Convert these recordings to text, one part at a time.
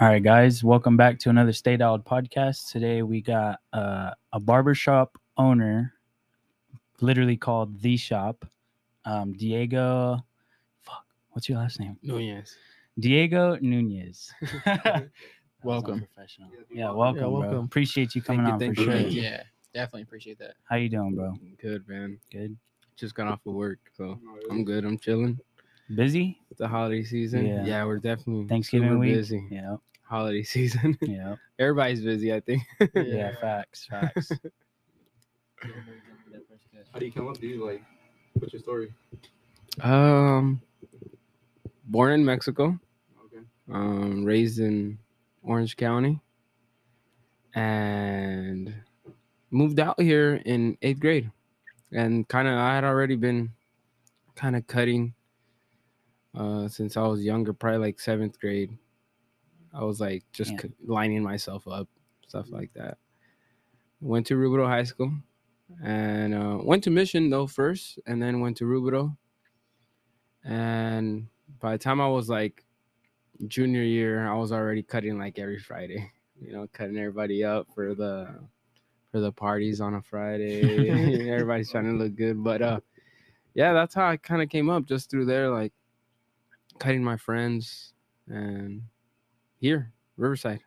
All right, guys, welcome back to another Stay Dialed podcast. Today we got uh, a barbershop owner, literally called The Shop, um, Diego. Fuck, what's your last name? Nunez. Diego Nunez. That was Welcome. unprofessional. Yeah, welcome, bro. welcome. Appreciate you coming Thank you, on thank for you, sure. Yeah, definitely appreciate that. How you doing, bro? Good man. Good. Just got off of work, so I'm good. I'm chilling. Busy? It's the holiday season. Yeah. Yeah, we're definitely Thanksgiving super week? busy. Yeah, Holiday season. yeah, Everybody's busy, I think. yeah. Facts, facts. How do you come up? Do you like? What's your story? um, born in Mexico, Okay. um, raised in Orange County, and moved out here in eighth grade. And kind of, I had already been kind of cutting uh, since I was younger, probably like seventh grade. I was like just Yeah. lining myself up, stuff like that. Went to Rubidoux High School and uh, went to Mission though first, and then went to Rubidoux. And by the time I was like junior year, I was already cutting like every Friday. You know, cutting everybody up for the for the parties on a Friday. Everybody's trying to look good, but uh, yeah, that's how I kind of came up just through there, like cutting my friends and here Riverside.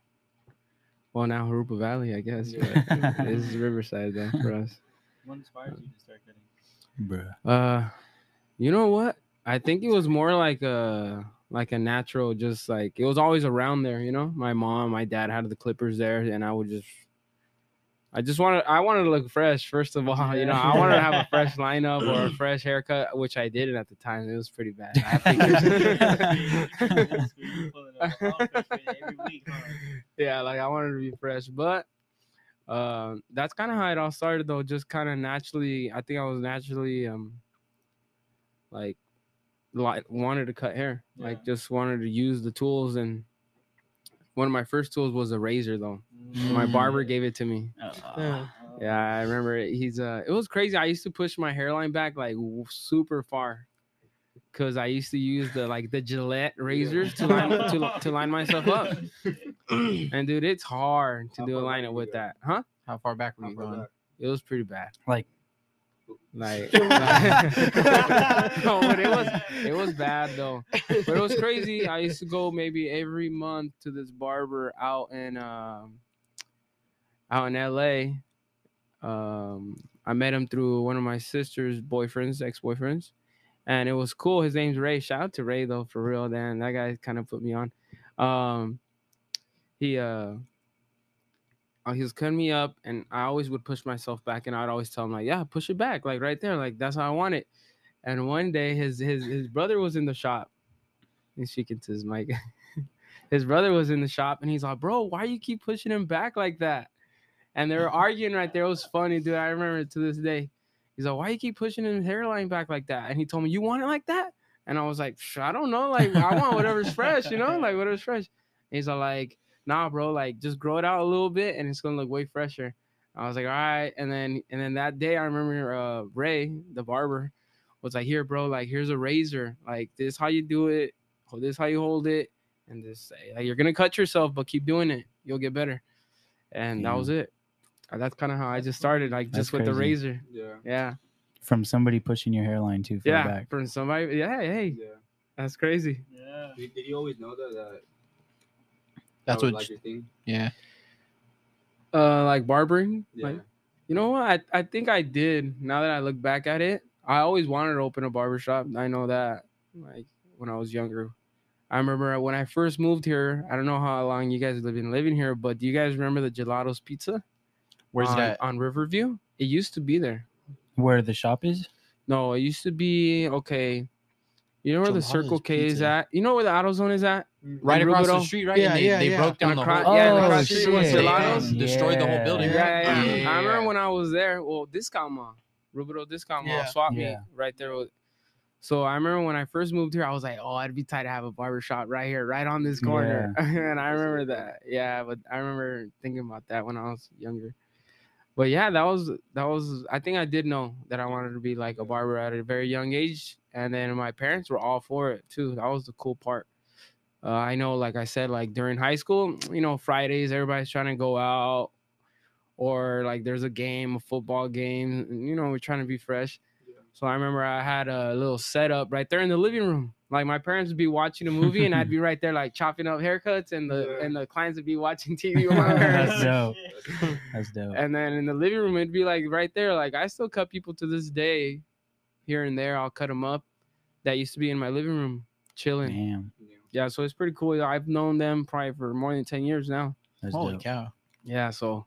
Well, now Jurupa Valley, I guess. But this is Riverside though for us. What inspired you to start cutting? Bruh. Uh, you know what? I think it was more like a like a natural, just like it was always around there. You know, my mom, my dad had the clippers there, and I would just, I just wanted, I wanted to look fresh. First of all, you know, I wanted to have a fresh lineup or a fresh haircut, which I didn't at the time. It was pretty bad. I have pictures. yeah, like I wanted to be fresh, but um, that's kind of how it all started, though. Just kind of naturally, I think I was naturally um like like wanted to cut hair, like just wanted to use the tools, and one of my first tools was a razor, though. My barber gave it to me. Uh, Yeah, I remember it. He's uh, it was crazy. I used to push my hairline back like w- super far, cause I used to use the like the Gillette razors to line to, to line myself up. And dude, it's hard to How do a far back lineup with that, huh? How far back were you going? It was pretty bad. Like- like, like- no, but it was it was bad though. But it was crazy. I used to go maybe every month to this barber out in um out in LA. Um I met him through one of my sister's boyfriends, ex-boyfriends. And it was cool. His name's Ray. Shout out to Ray though, for real. Then that guy kind of put me on. Um he uh uh, Uh, he was cutting me up and I always would push myself back and I'd always tell him like, yeah, push it back, like right there, like that's how I want it. And one day his his his brother was in the shop. He's speaking to his mic. his brother was in the shop and he's like, bro, why you keep pushing him back like that? And they were arguing right there. It was funny, dude. I remember it to this day. He's like, why you keep pushing his hairline back like that? And he told me, you want it like that? And I was like, I don't know. Like, I want whatever's fresh, you know, like whatever's fresh. And he's like, nah, bro, like just grow it out a little bit and it's gonna look way fresher. I was like, all right. And then and then that day I remember uh Ray, the barber, was like, here, bro, like here's a razor. Like this how you do it, hold this how you hold it, and just say like you're gonna cut yourself, but keep doing it. You'll get better. And that was it. Uh, That's kind of how I just started, like That's just with the razor. Yeah. Yeah. from somebody pushing your hairline too far Yeah. back. From somebody. Yeah, hey, Yeah. that's crazy. Yeah. Did, did you always know that? that That's what. like your thing. yeah. Uh like barbering. Yeah. Like You know what? I, I think I did. Now that I look back at it, I always wanted to open a barbershop. I know that. Like when I was younger. I remember when I first moved here. I don't know how long you guys have been living here, but do you guys remember the Gelato's Pizza? Where's on, that? On Riverview? It used to be there. Where the shop is? No, it used to be okay. You know where the Circle K is at? You know where the AutoZone is at? Mm. Right in across the street, right? Yeah, and they, yeah, they yeah. broke down And the across- whole. yeah, Oh, across the street was. Gelatos. Destroyed the whole building. Yeah, yeah, yeah. Yeah, I remember when I was there. Well, discount mall, Rubidoux discount mall, Yeah. swap meet Yeah. right there. with- So I remember when I first moved here, I was like, oh, I'd be tight to have a barber shop right here, right on this corner. and I remember that. Yeah, but I remember thinking about that when I was younger. But yeah, that was that was. I think I did know that I wanted to be like a barber at a very young age, and then my parents were all for it too. That was the cool part. Uh, I know, like I said, like during high school, you know, Fridays everybody's trying to go out, or like there's a game, a football game. and, You know, we're trying to be fresh. So I remember I had a little setup right there in the living room. Like my parents would be watching a movie, and I'd be right there, like chopping up haircuts, and the Yeah. and the clients would be watching TV with my parents. That's dope. That's dope. And then in the living room, it'd be like right there. Like I still cut people to this day, here and there. I'll cut them up. That used to be in my living room, chilling. Damn. Yeah, so it's pretty cool. I've known them probably for more than ten years now. That's Holy dope. cow. Yeah, so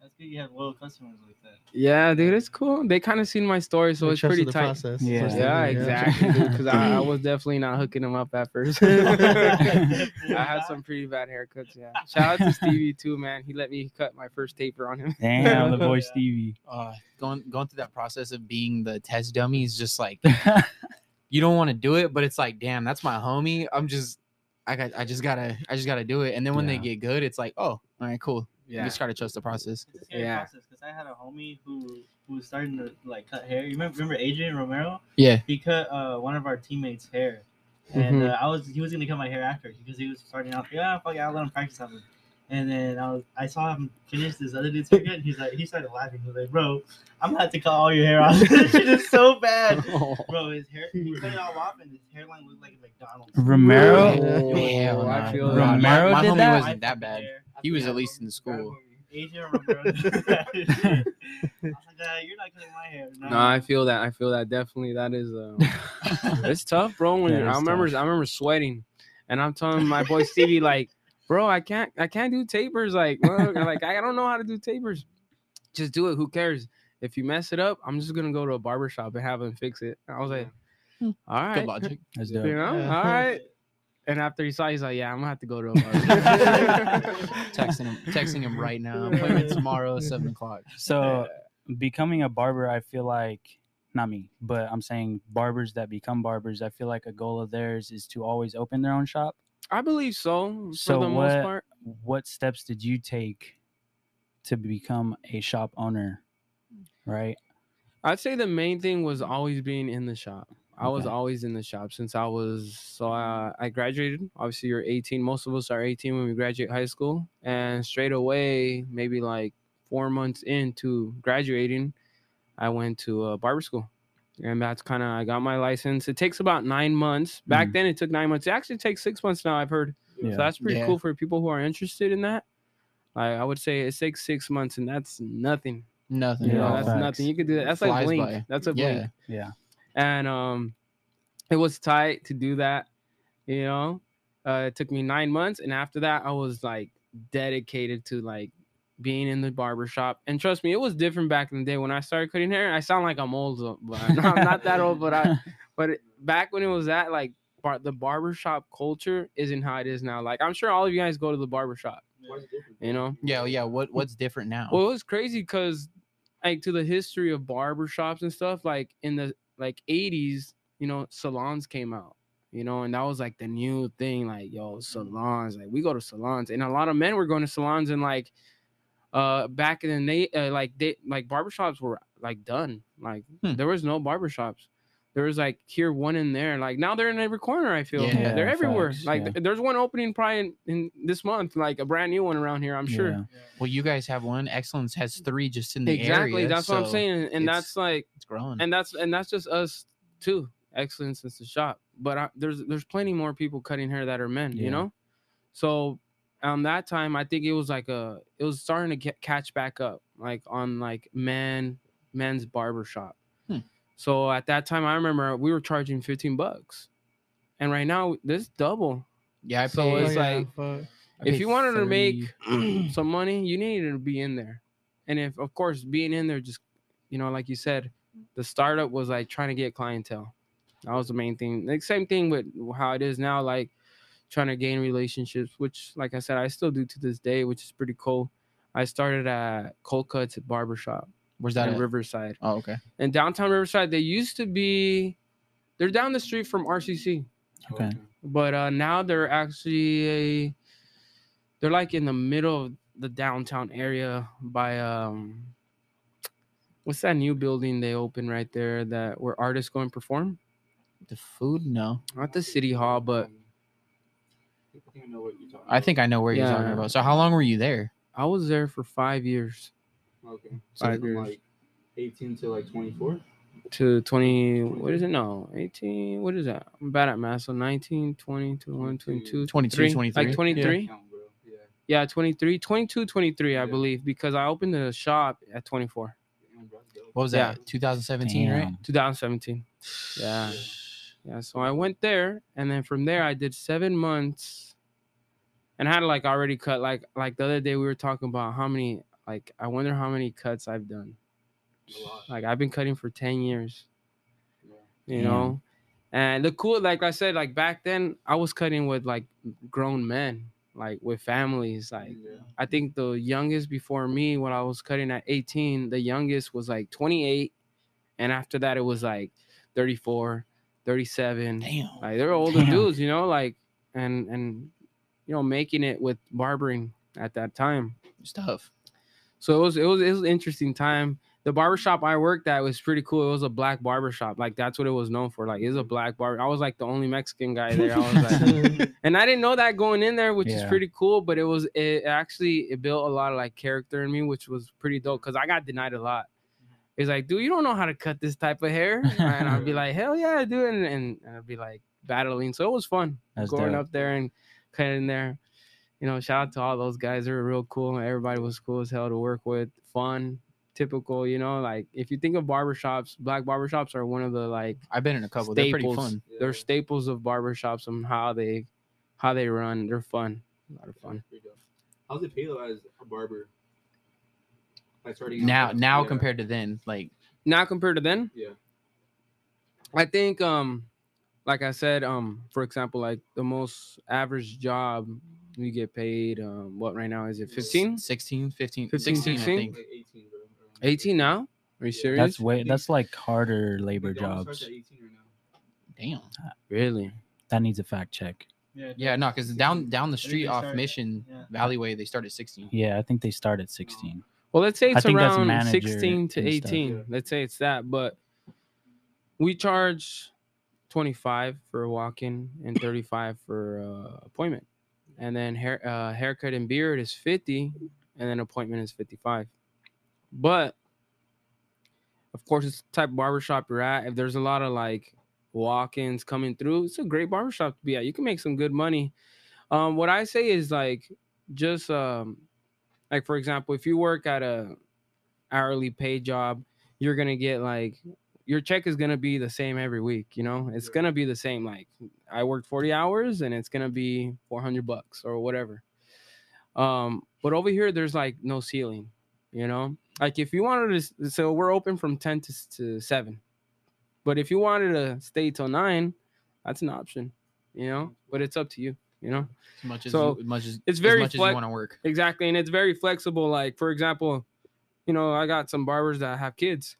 That's good. You have loyal customers like that. yeah, dude, it's cool. They kind of seen my story, so They it's pretty tight. process. Yeah. Trusted Yeah, it, exactly. Because I, I was definitely not hooking them up at first. I had some pretty bad haircuts. Yeah. Shout out to Stevie too, man. He let me cut my first taper on him. Damn, the boy Yeah. Stevie. Uh, going going through that process of being the test dummy is just like you don't want to do it, but it's like, damn, that's my homie. I'm just, I got, I just gotta, I just gotta do it. And then when they get good, it's like, oh, all right, cool. You Yeah. just gotta trust the process. It's a scary Yeah. because I had a homie who who was starting to like cut hair. You remember, remember Adrian Romero? Yeah. He cut uh, one of our teammates' hair, and Mhm. uh, I was he was gonna cut my hair after because he was starting out. Yeah, fuck it, I'll let him practice something. And then I was I saw him finish this other dude's haircut, and he's like he started laughing. He was like, "Bro, I'm gonna have to cut all your hair off. this shit is so bad." Bro, his hair he cut it all off, and his hairline looked like a McDonald's. Romero? Oh, Hell I feel that. Romero my, my did homie that? wasn't that bad. He was at least in school. Adrian Romero. did. I was like, "Ah, you're not cutting my hair. No, I feel that. I feel that definitely. That is uh, it's tough, bro. When That you're- I remember, tough. I remember sweating, and I'm telling my boy Stevie like, bro, I can't, I can't do tapers. Like, well, like I don't know how to do tapers. Just do it. Who cares? If you mess it up, I'm just gonna go to a barber shop and have him fix it. I was like, Hmm. all right, Good logic. That's you know, Yeah. all right. And after he saw, he's like, yeah, I'm gonna have to go to a barber. texting him, texting him right now. Appointment tomorrow, seven o'clock. So becoming a barber, I feel like not me, but I'm saying barbers that become barbers, I feel like a goal of theirs is to always open their own shop. I believe so. For So the what most part. what steps did you take to become a shop owner? Right? I'd say the main thing was always being in the shop. I was always in the shop since I was so uh, I graduated. Obviously, you're 18. Most of us are 18 when we graduate high school, and straight away, maybe like four months into graduating, I went to a barber school, and that's kind of I got my license. It takes about nine months. Back Mhm. then, it took nine months. It actually takes six months now. I've heard. Yeah. So that's pretty Yeah. cool for people who are interested in that. Like I would say, it takes six months, and that's nothing. Nothing. You know, that's facts. nothing. You could do that. That's Flies like blink. by. That's a Yeah. blink. Yeah. And um, it was tight to do that. You know, uh, it took me nine months, and after that, I was like dedicated to like being in the barber shop. And trust me, it was different back in the day when I started cutting hair. I sound like I'm old, but I'm not, I'm not that old. But I, but back when it was that, like bar, the barber shop culture isn't how it is now. Like I'm sure all of you guys go to the barber shop. You know, Yeah, yeah. What what's different now? well, it was crazy because, like, to the history of barber shops and stuff, like in the like '80s, you know, salons came out, you know, and that was like the new thing. Like, yo, salons, like we go to salons, and a lot of men were going to salons, and like, uh, back in the day, uh, like they like barbershops were like done. Like Hmm. there was no barbershops. There was like here one in there. Like now they're in every corner. I feel Yeah, they're everywhere. facts, like yeah. th- there's one opening probably in, in this month, like a brand new one around here. I'm sure. Yeah. well, you guys have one. Excellence has three just in the area. Exactly. area. that's what I'm saying. And that's like It's growing. and that's and that's just us too. Excellence is the shop. But I, there's there's plenty more people cutting hair that are men, Yeah. you know? So on that time I think it was like a it was starting to get catch back up, like on like men men's barber shop. Hmm. So at that time I remember we were charging 15 bucks. And right now this double. yeah, I so pay, it's Oh, yeah, like- fuck. I if you wanted to make some money, you needed to be in there. And if, of course, being in there, just you know, like you said, the startup was like trying to get clientele. That was the main thing. Like same thing with how it is now, like trying to gain relationships, which, like I said, I still do to this day, which is pretty cool. I started at Cold Cuts at Barbershop Where's that? in at? Riverside. Oh, okay. In downtown Riverside, they used to be, they're down the street from RCC Okay. but uh now they're actually a they're like in the middle of the downtown area by um what's that new building they opened right there that where artists go and perform The food? No. not the city hall but I think I know what you're talking. I think I know where you're talking Yeah. about. So how long were you there? I was there for five years Okay. So Five from years. like 18 to like 24. to 20. What is it? No, 18. What is that? I'm bad at math. So 19, 20, 21, 22, 22, 23. 23. Like 23. Count, bro. Yeah. Yeah, 23, 22, 23, I Yeah. believe, because I opened the shop at 24, Damn, bro, that's dope. What was Yeah. that? 2017, right? Damn. 2017. Yeah. Yeah. Yeah, so I went there, and then from there I did seven months, and I had like already cut like like the other day we were talking about how many like I wonder how many cuts I've done. A lot. Like I've been cutting for 10 years. Yeah. you Damn. know and the cool like i said like back then i was cutting with like grown men like with families like Yeah. i think the youngest before me when i was cutting at 18 the youngest was like 28 and after that it was like 34 37 Damn. like they're older Damn. dudes you know like and and you know making it with barbering at that time Stuff. so it was it was it was an interesting time. The barbershop I worked at was pretty cool. It was a black barbershop. Like that's what it was known for. Like it's a black barber. I was like the only Mexican guy there. I was like and I didn't know that going in there, which is pretty cool, but it was it actually it built a lot of like character in me, which was pretty dope because I got denied a lot. It's like, dude, you don't know how to cut this type of hair. And I'd be like, hell yeah, I do. And, and I'd be like battling. So it was fun That's going dope. up there and cutting there. You know, shout out to all those guys. They were real cool. Everybody was cool as hell to work with. Fun, typical, you know, like if you think of barbershops, black barbershops are one of the like I've been in a couple. They're pretty staples. fun. They're Yeah. staples of barbershops and how they how they run. They're fun. A lot of fun. How's it pay though as a barber? Like starting Now, with- now yeah. compared to then, like Now compared to then, Yeah. I think um like I said, um, for example, like the most average job you get paid um what right now is it 15? 16, 15, 15, 16, 16? I think. Like 18, bro. 18 now? Are you serious? That's way. That's like harder labor think that one jobs. starts at 18 right now. Damn. really That needs a fact check. Yeah, Yeah, no, because down down the street off start- Mission yeah. Valleyway, they start at 16. Yeah, I think they start at 16. Well, let's say it's think around 16 to and stuff. 18. Yeah. Let's say it's that, but we charge 25 for a walk-in and 35 for uh, appointment. And then hair uh, haircut and beard is 50 and then appointment is 55. But of course, it's the type of barbershop you're at. If there's a lot of like walk-ins coming through, it's a great barbershop to be at. You can make some good money. Um, what I say is like just um like for example, if you work at a hourly paid job, you're gonna get like your check is gonna be the same every week. You know, it's gonna be the same. Like I worked 40 hours and it's gonna be 400 bucks or whatever. Um, but over here, there's like no ceiling. You know, like if you wanted to, so we're open from 10 to, to 7. But if you wanted to stay till 9, that's an option. You know, but it's up to you. You know. As much as So, you, as much as it's as very much as you want to work. Exactly, and it's very flexible. Like for example, you know, I got some barbers that have kids.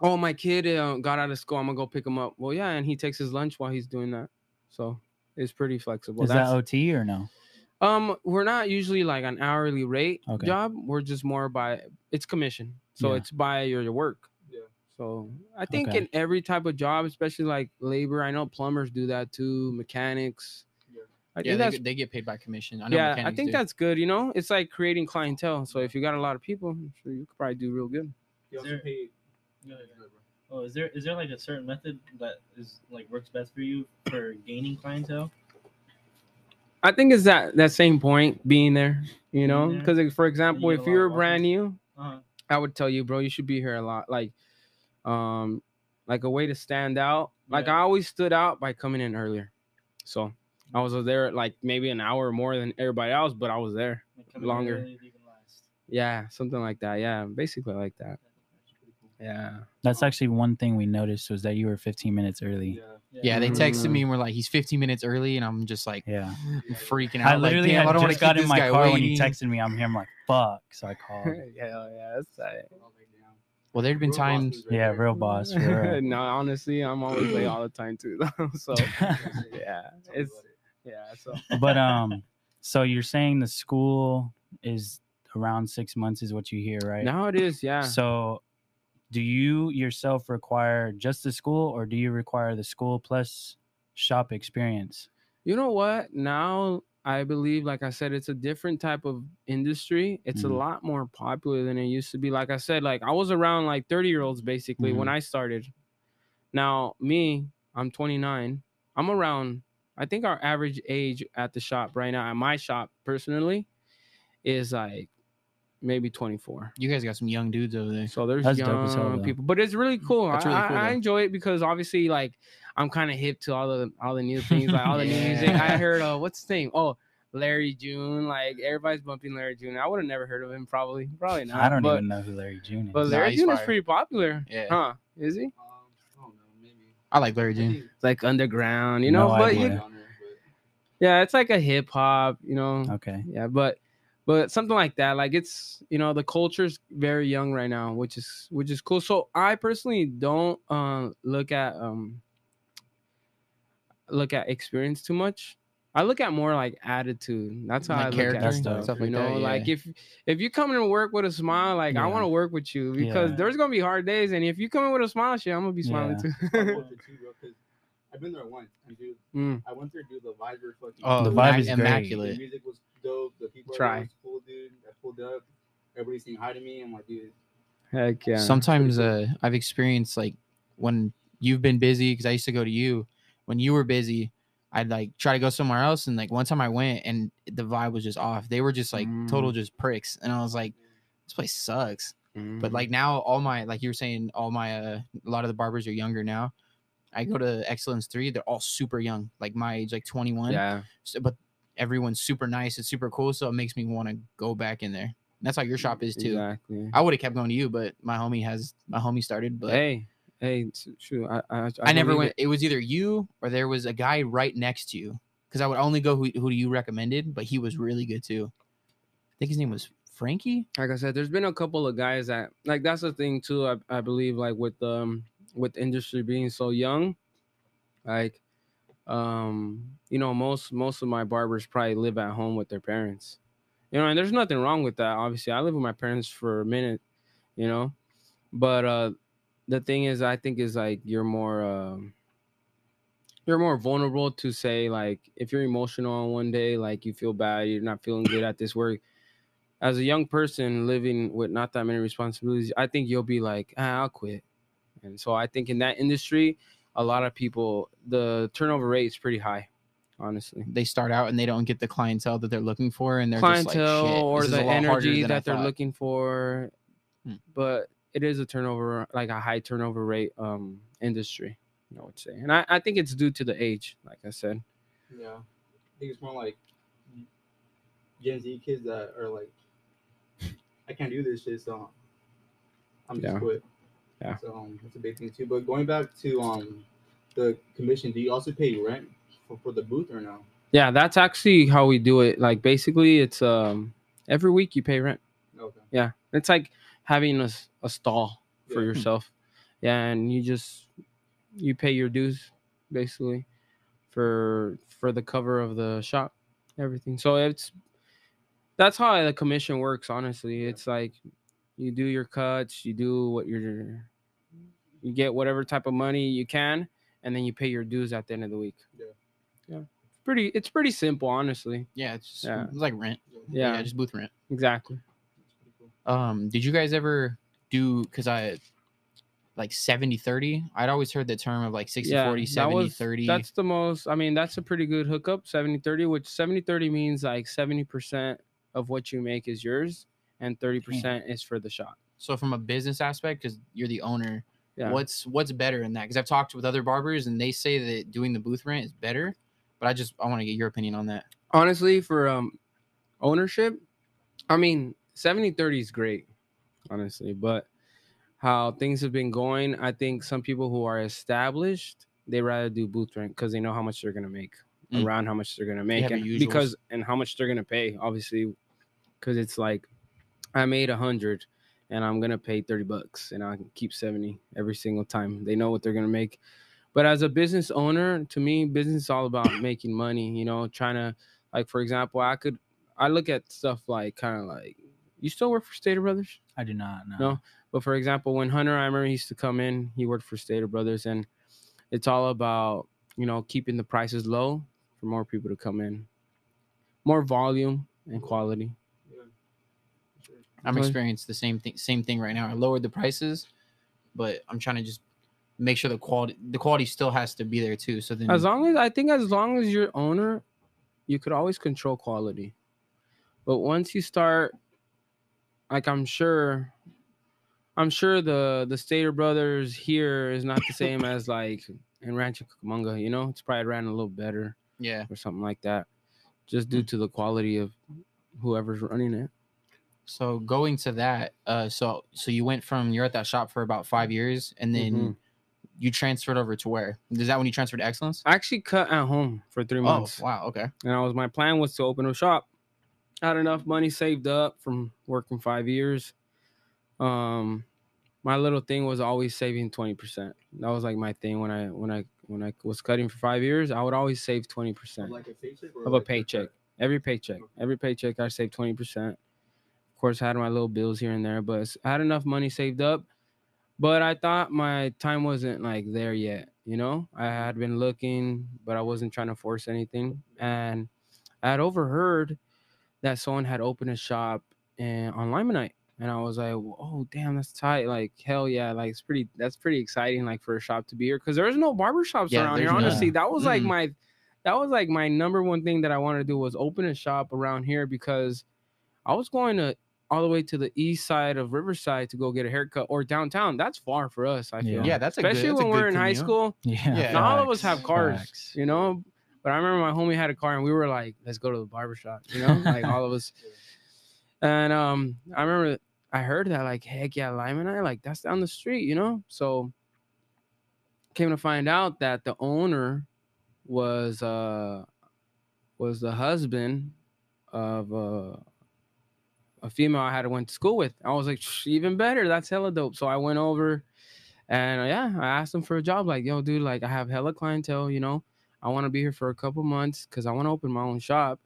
Oh, my kid uh, got out of school. I'm gonna go pick him up. Well, yeah, and he takes his lunch while he's doing that. So it's pretty flexible. Is that OT or no? um, we're not usually like an hourly rate Okay. job. We're just more by it's commission, so Yeah. it's by your, your work. Yeah. So I think Okay. in every type of job, especially like labor, I know plumbers do that too, mechanics. Yeah. I Yeah, think they, that's get- they get paid by commission. I know yeah, I think do. that's good. You know, it's like creating clientele. So if you got a lot of people, I'm sure you could probably do real good. You also There- pay. Yeah, yeah. Oh, is there is there like a certain method that is like works best for you for gaining clientele? I think it's that that same point being there. You know, because for example, get if you're brand offers. new, Uh-huh. I would tell you, bro, you should be here a lot. Like, um, like a way to stand out. Like Yeah. I always stood out by coming in earlier. So I was there like maybe an hour more than everybody else, but I was there. Like Longer. early, last. Yeah, something like that. Yeah, basically like that. That's pretty cool. Yeah. That's actually one thing we noticed was that you were 15 minutes early. Yeah. Yeah, they texted Mm. me and were like, "He's 15 minutes early," and I'm just like Yeah. freaking out. I literally like, Damn, I had don't just got in my guy car when he texted me. I'm here. I'm like, fuck. So I called. yeah, yeah, that's tight. I was like, damn. Well, there'd been Real times. right Yeah, there. real boss. Real. no, honestly, I'm always late all the time too. Though. So yeah, it's yeah. So but um, so you're saying the school is around six months is what you hear, right? now it is. Yeah. So, do you yourself require just the school, or do you require the school plus shop experience? You know what? Now I believe, like I said, it's a different type of industry. It's Mhm. a lot more popular than it used to be. Like I said, like I was around like 30 year olds basically when Mhm. I started. Now, me, I'm 29. I'm around, I think our average age at the shop right now, at my shop personally, is like maybe 24. You guys got some young dudes over there. So there's That's dope hell, young people, but it's really cool. That's I, really cool, I, though. enjoy it because obviously, like, I'm kind of hip to all the all the new things, like all the new music. I heard, uh, what's the name? Oh, Larry June. Like everybody's bumping Larry June. I would have never heard of him. Probably, probably not. I don't but, even know who Larry June is. But Larry he's June is pretty popular. Yeah. Huh? Is he? Um, I don't know, maybe. I like Larry June. It's like underground, you No know. but idea. you, but- yeah, it's like a hip hop, you know. okay. yeah but but something like that like it's you know the culture's very young right now which is which is cool so i personally don't uh look at um look at experience too much i look at more like attitude that's how Like i look character at and stuff, stuff you know that, like if if you come in to work with a smile like i want to work with you because Yeah. there's gonna be hard days and if you come in with a smile shit i'm gonna be smiling Yeah. Too want to too, bro, 'cause I've been there once, and dude, Mm. I went there, dude. The vibes were fucking. Oh, The the vibe vibe is great. The immaculate. music was dope. The people Try. Try. was cool, dude. I pulled up. Everybody saying hi to me. I'm like, dude. heck yeah Sometimes uh, I've experienced like when you've been busy because I used to go to you when you were busy. I'd like try to go somewhere else, and like one time I went and the vibe was just off. They were just like total just pricks, and I was like, this place sucks. But Mhm. like now, all my like you were saying, all my uh, a lot of the barbers are younger now. I go to Excellence Three; they're all super young, like my age, like twenty one. yeah So, but everyone's super nice. It's super cool, so it makes me want to go back in there. That's how your shop is too. exactly I would have kept going to you, but my homie has my homie started. But hey hey s- shoot i i, I, never went. it. It. was either you or there was a guy right next to you because I would only go who who you recommended, but he was really good too. I think his name was Frankie. like I said, there's been a couple of guys that like that's the thing too. I, I believe like with um with the industry being so young, like um you know most most of my barbers probably live at home with their parents, you know, and there's nothing wrong with that. Obviously, I live with my parents for a minute, you know, but uh the thing is, I think is like you're more um you're more vulnerable to say like if you're emotional on one day, like you feel bad, you're not feeling good at this work as a young person living with not that many responsibilities, I think you'll be like, ah, I'll quit. And so I think in that industry, a lot of people, the turnover rate is pretty high, honestly. They start out and they don't get the clientele that they're looking for, and they're Clientele just like, Shit, or this is a the energy that they're looking for. Hmm. But it is a turnover, like a high turnover rate um industry, I would say. And I, I think it's due to the age, like I said. Yeah. I think it's more like Gen Z kids that are like, I can't do this shit, so I'm just Yeah. quit. Yeah. So um, that's a big thing too. But going back to um the commission, do you also pay rent for, for the booth or no? Yeah, that's actually how we do it. Like basically it's um every week you pay rent. Okay. Yeah, it's like having a stall for Yeah. yourself. Yeah, and you just you pay your dues basically for for the cover of the shop, everything. So it's that's how the commission works. Honestly, it's like you do your cuts, you do what you're, you get whatever type of money you can, and then you pay your dues at the end of the week. Yeah. yeah, pretty. It's pretty simple, honestly. Yeah, it's just, Yeah. it's like rent. Yeah, just booth rent. exactly. Cool. Um, did you guys ever do because I like 70 30? I'd always heard the term of like 60 40, that was- 30. That's the most, I mean, that's a pretty good hookup, 70 30, which 70 30 means like 70% of what you make is yours and 30% is for the shop. So from a business aspect, because you're the owner, Yeah. what's what's better in that? Because I've talked with other barbers and they say that doing the booth rent is better, but I just I want to get your opinion on that. Honestly, for um ownership, I mean, 70 30 is great, honestly, but how things have been going, I think some people who are established, they rather do booth rent because they know how much they're gonna make Mm. around how much they're gonna make have and your usuals. because and how much they're gonna pay, obviously, because it's like I made a hundred and I'm gonna pay 30 bucks and I can keep 70 every single time. They know what they're gonna make. But as a business owner, to me, business is all about making money, you know, trying to like for example, I could I look at stuff like kind of like you still work for Stater Brothers? I do not know. No. But for example, when Hunter Eimer used to come in, he worked for Stater Brothers, and it's all about you know keeping the prices low for more people to come in, more volume and quality. I'm Okay. experiencing the same thing. Same thing right now. I lowered the prices, but I'm trying to just make sure the quality the quality still has to be there too. So then As long as I think as long as you're owner, you could always control quality. But once you start like I'm sure I'm sure the the Stater brothers here is not the same as like in Rancho Cucamonga, you know? It's probably ran a little better yeah. or something like that. Just due hmm. to the quality of whoever's running it. So going to that, uh, so so you went from you're at that shop for about five years, and then Mhm. you transferred over to where? Is that when you transferred to Excellence? I actually cut at home for three months. Oh wow, okay. and I was my plan was to open a shop. I had enough money saved up from working five years. Um, my little thing was always saving twenty percent. That was like my thing when I when I when I was cutting for five years. I would always save twenty Of percent like a paycheck or of a paycheck. Every paycheck, every paycheck, I saved twenty percent. Of course, I had my little bills here and there, but I had enough money saved up. But I thought my time wasn't like there yet. You know, I had been looking, but I wasn't trying to force anything. And I had overheard that someone had opened a shop in, on Limonite, and I was like, "Oh, damn, that's tight! Like, hell yeah! Like, it's pretty. That's pretty exciting. Like for a shop to be here, because there's no barber shops Yeah, around here. Honestly, that was like Mm-mm. my, that was like my number one thing that I wanted to do was open a shop around here because I was going to all the way to the east side of Riverside to go get a haircut or downtown. That's far for us. I feel. Yeah, that's a good- especially that's when we're in high school. Yeah. Yeah. All of us have cars, facts. you know. But I remember my homie had a car, and we were like, "Let's go to the barbershop, you know, like all of us. And um, I remember I heard that, like, heck yeah, Lyman, I like that's down the street, you know. So came to find out that the owner was uh was the husband of uh, a female I had went to school with. I was like, even better. That's hella dope. So I went over and uh, yeah, I asked him for a job. Like, yo, dude, like I have hella clientele, you know. I want to be here for a couple months because I want to open my own shop.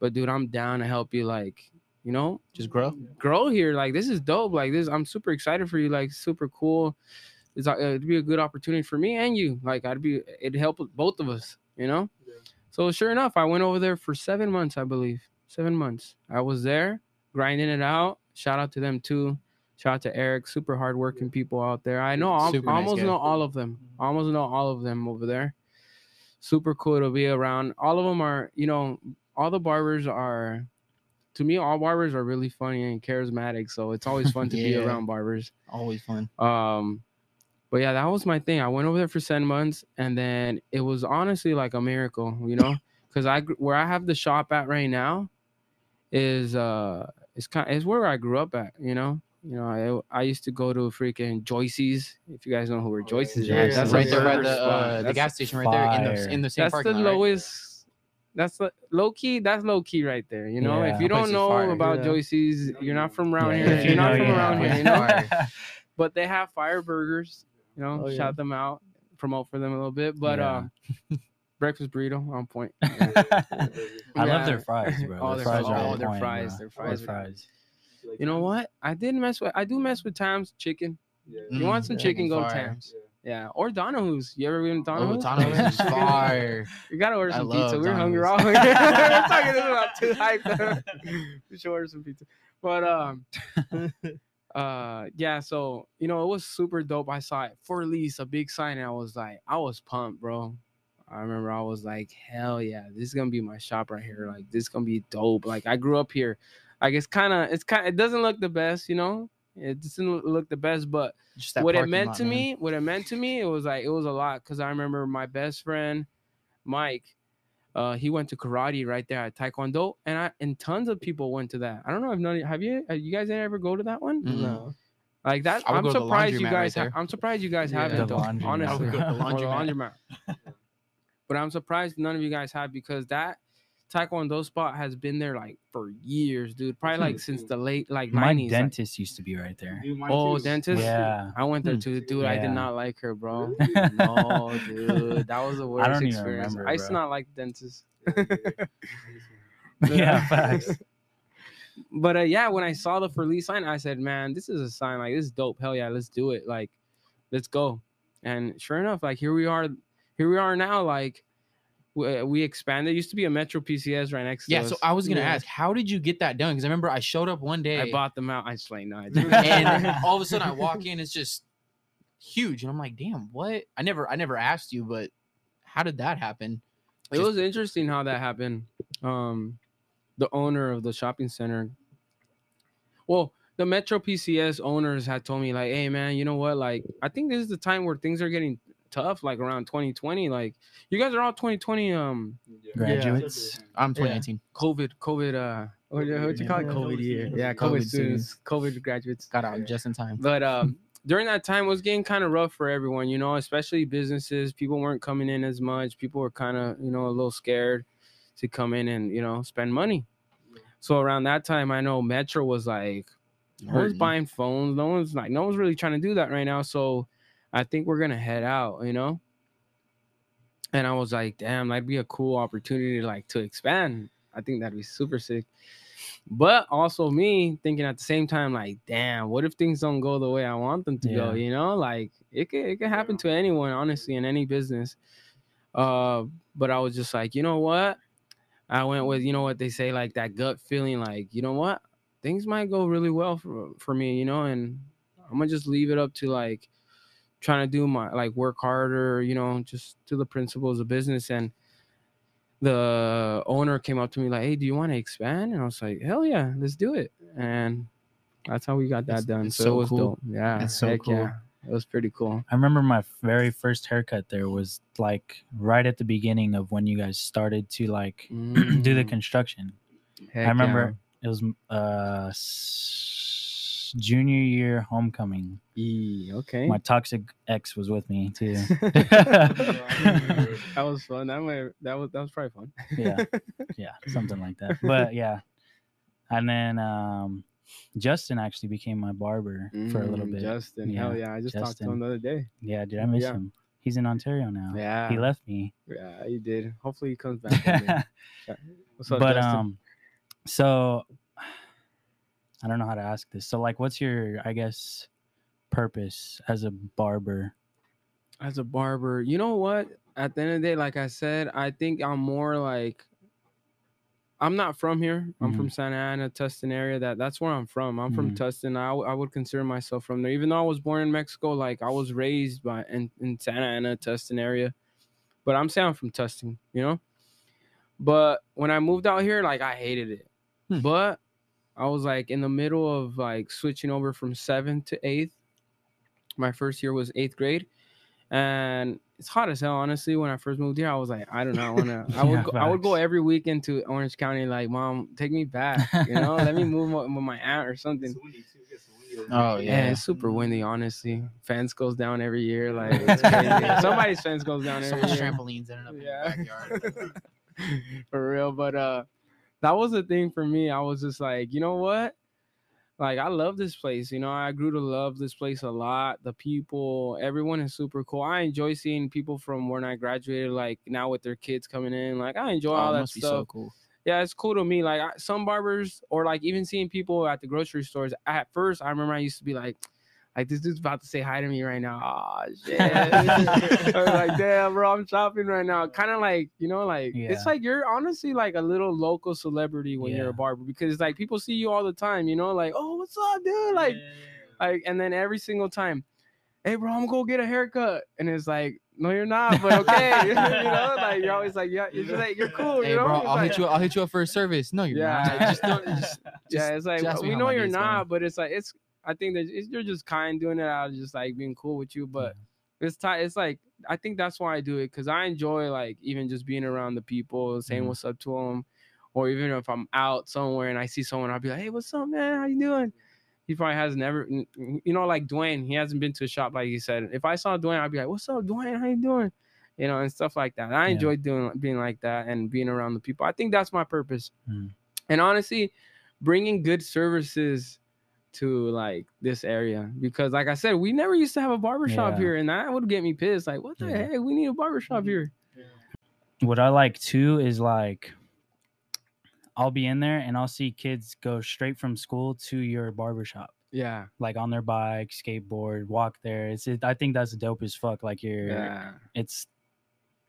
But dude, I'm down to help you, like, you know, Just grow. grow here. Like, this is dope. Like, this, I'm super excited for you. Like, super cool. It's uh, it'd be a good opportunity for me and you. Like, I'd be it'd help both of us, you know. Yeah. So sure enough, I went over there for seven months, I believe. Seven months. I was there grinding it out. Shout out to them too. Shout out to Eric, super hardworking people out there. I know, I Super nice almost guy. know all of them. I almost know all of them over there. Super cool to be around. All of them are, you know, all the barbers are. To me, all barbers are really funny and charismatic. So it's always fun to be around barbers. Always fun. Um, but yeah, that was my thing. I went over there for seven months, and then it was honestly like a miracle, you know, because I where I have the shop at right now is uh it's kind is where I grew up at, you know. You know, I I used to go to freaking Joyce's. If you guys know who where Oh, Joyce's yeah, is, yeah, that's right there by the uh, the gas station right there in the in the same that's the parking lot. right? lowest. That's the low key. That's low key right there. You know, Yeah. if you don't know fire. about Yeah. Joyce's, you're not from around Yeah, here. if You're not know, from yeah. around here. You know, but they have fire burgers. You know, Oh, yeah. shout them out, promote for them a little bit. But Yeah. um, breakfast burrito on point. I love their fries, bro. Oh, their their fries fries- are on their point, fries, bro. their fries are- fries. You know what? I didn't mess with. I do mess with Tams chicken. Yeah. You want some yeah, chicken? Go to fire. Tams. Yeah. Yeah, or Donahue's. You ever been to Oh, Donahue's? Tano's is fire. You gotta order some love pizza. We're hungry. We're all. We're talking this about too hype. we should order some pizza. But um, uh, yeah. So you know, it was super dope. I saw it for lease, a big sign, and I was like, I was pumped, bro. I remember I was like, hell yeah, this is gonna be my shop right here. Like this is gonna be dope. Like I grew up here. Like it's kind of, it's kind. It doesn't look the best, you know. It doesn't look the best, but Just what it meant lot, to man. me, what it meant to me, it was like it was a lot because I remember my best friend, Mike. Uh, he went to karate right there at Taekwondo, and I and tons of people went to that. I don't know if none have you have you guys ever go to that one? Mm-mm. No. Like that, I would I'm go to the surprised you laundromat right guys. ha- I'm surprised you guys Yeah. haven't. The though, laundromat. I honestly, would go to the Or the laundromat. Laundromat. but I'm surprised none of you guys have because that Taekwondo spot has been there like for years, dude. Probably like since the late like My 90s. like- dentist used to be right there. Dude, Oh, too. dentist. Yeah. I went there Hmm. too, dude. I did not like her, bro. Really? no, dude, that was the worst don't even experience. remember, I used to not like dentists. Yeah, yeah. yeah, facts. but uh, yeah, when I saw the for lease sign, I said, "Man, this is a sign. Like this is dope. Hell yeah, let's do it. Like, let's go." And sure enough, like here we are. Here we are now. Like we, we expanded. It used to be a Metro PCS right next to Yeah, us. so I was gonna Yeah. ask, how did you get that done? Because I remember I showed up one day I bought them out. I just like no, and all of a sudden I walk in, it's just huge, and I'm like, damn, what? I never, I never asked you, but how did that happen? it Just- was interesting how that happened. Um, the owner of the shopping center, well, the Metro PCS owners had told me like, "Hey, man, you know what? Like, I think this is the time where things are getting tough. Like around 2020. Like, you guys are all 2020 um Graduates. I'm Yeah. 2019. COVID COVID uh what you, what you call it COVID COVID year? Yeah, COVID COVID students. students, COVID graduates. Got out just in time. But um, during that time it was getting kind of rough for everyone, you know, especially businesses. People weren't coming in as much. People were kind of, you know, a little scared to come in and, you know, spend money. So around that time, I know Metro was like, no one's buying phones. No one's like, no one's really trying to do that right now. So I think we're gonna head out, you know. And I was like, damn, that'd be a cool opportunity, like to expand. I think that'd be super sick. But also me thinking at the same time, like, damn, what if things don't go the way I want them to go? You know, like it could it could happen to anyone, honestly, in any business. Uh, but I was just like, you know what? I went with, you know what they say, like that gut feeling, like, you know what? Things might go really well for for me, you know, and I'm gonna just leave it up to like trying to do my like work harder, you know, just to the principles of business. And the owner came up to me like, "Hey, do you want to expand?" And I was like, "Hell yeah, let's do it!" And that's how we got that That's- done. So, so it was cool. dope. Yeah, That's so cool. Yeah, it was pretty cool. I remember my very first haircut there was like right at the beginning of when you guys started to like do the Mm, construction. heck I remember it was uh s- junior year homecoming. E, okay. My toxic ex was with me too. that was fun. That might, that was that was probably fun. yeah, yeah, something like that. But yeah, and then um, Justin actually became my barber for a little Mm, bit. Justin, hell yeah! I just talked to him the other day. Yeah, dude, I miss Yeah. him. He's in Ontario now. Yeah, he left me. Yeah, he did. Hopefully, he comes back. one. What's up, but Justin? um, so I don't know how to ask this. So like, what's your, I guess, purpose as a barber? as a barber, you know what? At the end of the day, like I said, I think I'm more like I'm not from here. I'm from Santa Ana, Tustin area. That that's where I'm from. I'm from Mhm. Tustin. I, w- I would consider myself from there, even though I was born in Mexico. Like I was raised by in, in Santa Ana, Tustin area, but I'm saying I'm from Tustin, you know. But when I moved out here, like I hated it. Hmm. But I was like in the middle of like switching over from seventh to eighth. My first year was eighth grade, and it's hot as hell. Honestly, when I first moved here, I was like, I don't know, I wanna. I would Yeah, go, I would go every weekend to Orange County. Like, mom, take me back. You know, let me move with with my aunt or something. It's windy too. It windy Oh. Yeah, Yeah. it's super windy. Honestly, fence goes down every year. Like, it's crazy. somebody's fence goes down every Someone's year. trampolines ended up in Yeah. the backyard. for real. But uh that was the thing for me. I was just like, you know what? Like I love this place. You know, I grew to love this place a lot. The people, everyone is super cool. I enjoy seeing people from when I graduated, like now with their kids coming in. Like I enjoy Oh, all that must be stuff so cool. yeah, it's cool to me. Like I, some barbers, or like even seeing people at the grocery stores. At first, I remember I used to be like, like this dude's about to say hi to me right now. Oh shit! I was like, damn, bro, I'm shopping right now. Kind of like you know, like Yeah. it's like you're honestly like a little local celebrity when you're a barber because it's like people see you all the time. You know, like oh, what's up, dude? Like, like, and then every single time, hey, bro, I'm gonna go get a haircut, and it's like. No, you're not, but okay. you know, like you're always like, yeah, you're just like, you're cool. Hey, you know? bro, I'll like- hit you. I'll hit you up for a service. No, you're Yeah. not. Just don't. Just, yeah, it's like just we know you're day's going. not, but it's like it's. I think that you're just kind doing it out of just like being cool with you, but it's tight. It's like I think that's why I do it because I enjoy like even just being around the people, saying Mhm. what's up to them, or even if I'm out somewhere and I see someone, I'll be like, "Hey, what's up, man? How you doing?" He probably has never, you know, like Dwayne. He hasn't been to a shop like he said. If I saw Dwayne, I'd be like, "What's up, Dwayne? How you doing?" You know, and stuff like that. I Yeah. enjoy doing being like that and being around the people. I think that's my purpose. Mm. And honestly, bringing good services to like this area because like I said, we never used to have a barber shop Yeah. here and that would get me pissed. Like, what the Yeah. heck? We need a barber shop Mhm. here. What I like too is like, I'll be in there and I'll see kids go straight from school to your barber shop. Yeah. like on their bike, skateboard, walk there. It's it, I think that's dope as fuck. Like you're, Yeah. it's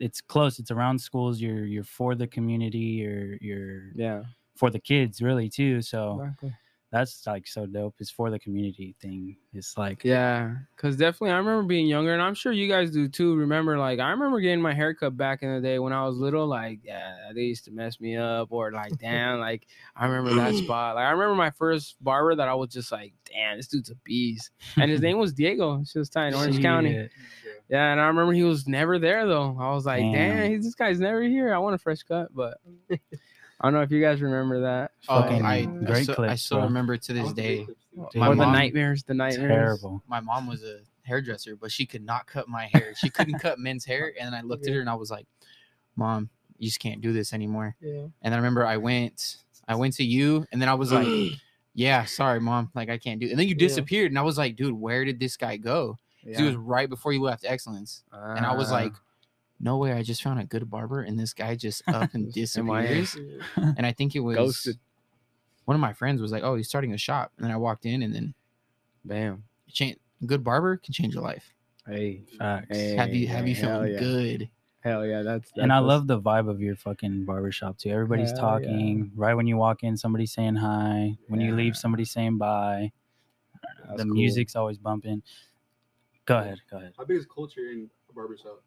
it's close. It's around schools. You're you're for the community. You're you're Yeah. for the kids really too. So Exactly. That's like so dope. It's for the community thing. It's like Yeah, because definitely I remember being younger, and I'm sure you guys do too. Remember, like I remember getting my haircut back in the day when I was little. Like, yeah, they used to mess me up, or like, damn, like I remember that spot. Like I remember my first barber that I was just like, damn, this dude's a beast, and his name was Diego. She was tied in Orange County. Yeah, and I remember he was never there though. I was like, damn, Damn. this guy's never here. I want a fresh cut, but I don't know if you guys remember that. Oh, Fucking I, I great still, I clips, still bro. remember to this day. Dude, My or the mom- nightmares, the nightmares. Terrible. My mom was a hairdresser, but she could not cut my hair. She couldn't cut men's hair, and then I looked at her and I was like, "Mom, you just can't do this anymore." Yeah. And I remember I went, I went to you, and then I was like, "Yeah, sorry, mom, like I can't do." It. And then you Yeah. disappeared, and I was like, "Dude, where did this guy go?" 'Cause He was right before you left Excellence, and I was Ah. like, "No way! I just found a good barber, and this guy just up and MIA. disappears." And I think it was Ghosted. one of my friends was like, "Oh, he's starting a shop," and then I walked in, and then Bam. change. Good barber can change your life. Hey. Facts. Hey, have you have you hell feeling yeah. good? Hell yeah, that's, and I love the vibe of your fucking barbershop too. Everybody's Hell yeah. talking. Right when you walk in, somebody's saying hi. When you leave, somebody's saying bye. That's the cool. music's always bumping. Go ahead. Go ahead. How big is culture in a barbershop?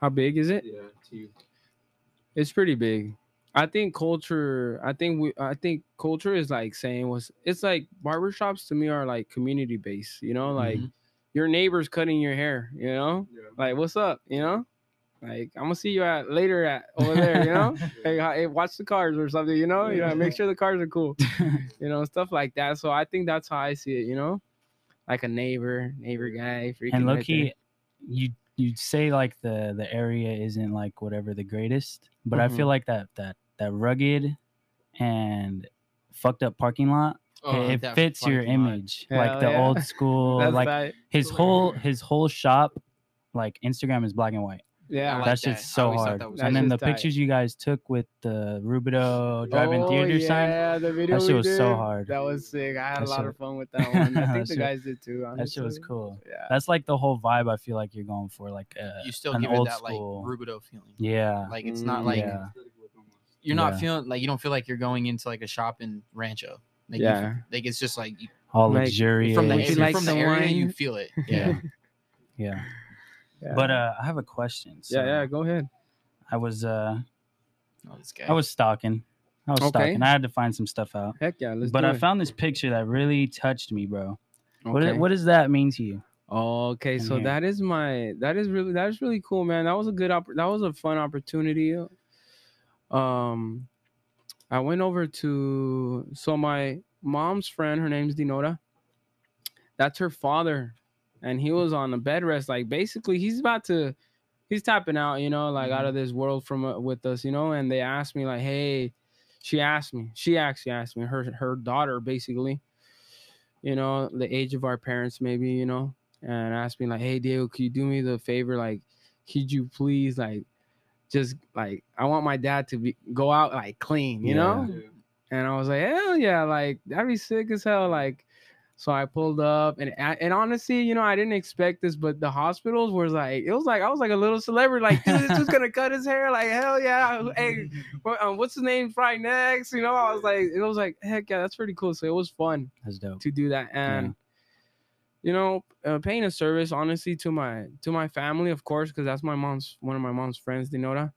How big is it? Yeah. It's pretty big. I think culture. I think we. I think culture is like saying was. It's like barbershops to me are like community based. You know, like Mhm. your neighbor's cutting your hair. You know, Yeah. like what's up? You know, like I'm gonna see you at later at over there. You know, hey, hey, watch the cars or something. You know, you know, make sure the cars are cool. You know, stuff like that. So I think that's how I see it. You know, like a neighbor, neighbor guy. Freaking and right there. he, you you say like the the area isn't like whatever the greatest, but I feel Mhm. like that that that rugged and fucked up parking lot Oh, it, it fits your image Hell like the yeah. old school like right. his whole his whole shop like instagram is black and white Yeah. like that's that. just I so hard that was and then the tight. pictures you guys took with the Rubidoux drive-in Oh, theater sign yeah, the video shit we was so hard. That was sick. I had That a lot shit- of fun with that one. I think the guys did too. that shit was cool Yeah. that's like the whole vibe i feel like you're going for like uh, You still an give it old that like school Rubidoux feeling. yeah Like it's not Mm, like yeah. you're not Yeah. feeling like you don't feel like you're going into like a shop in Rancho. Like you- Yeah. like it's just like all Like, luxurious from the Would you like from the area you feel it. yeah yeah Yeah. but uh i have a question so yeah, yeah. Go ahead. i was uh Oh, this guy. i was stalking i was Okay. stalking i had to find some stuff out Heck yeah. Let's but do i it. found this picture that really touched me bro what, Okay. what does that mean to you Okay, so here? that is my that is really that is really cool, man. That was a good opp- that was a fun opportunity. Um I went over to so my mom's friend, her name's Dinota. That's her father. And he was on a bed rest. Like basically he's about to he's tapping out, you know, like out of this world from uh, with us, you know, and they asked me like, "Hey, she asked me. She actually asked me her her daughter basically you know, the age of our parents, maybe, you know, and asked me like, "Hey, Diego, could you do me the favor? Like, could you please, like, just like, I want my dad to be go out like clean, you Yeah. know?" And I was like, "Hell yeah, like that'd be sick as hell." Like, so I pulled up, and and honestly, you know, I didn't expect this, but the hospitals was like, it was like I was like a little celebrity, like, dude, this dude's gonna cut his hair, like, hell yeah, hey, what, um, what's his name? Right next, you know, I was like, it was like, heck yeah, that's pretty cool. So it was fun that's dope to do that and you know uh, paying a service honestly to my to my family of course because that's my mom's one of my mom's friends dinota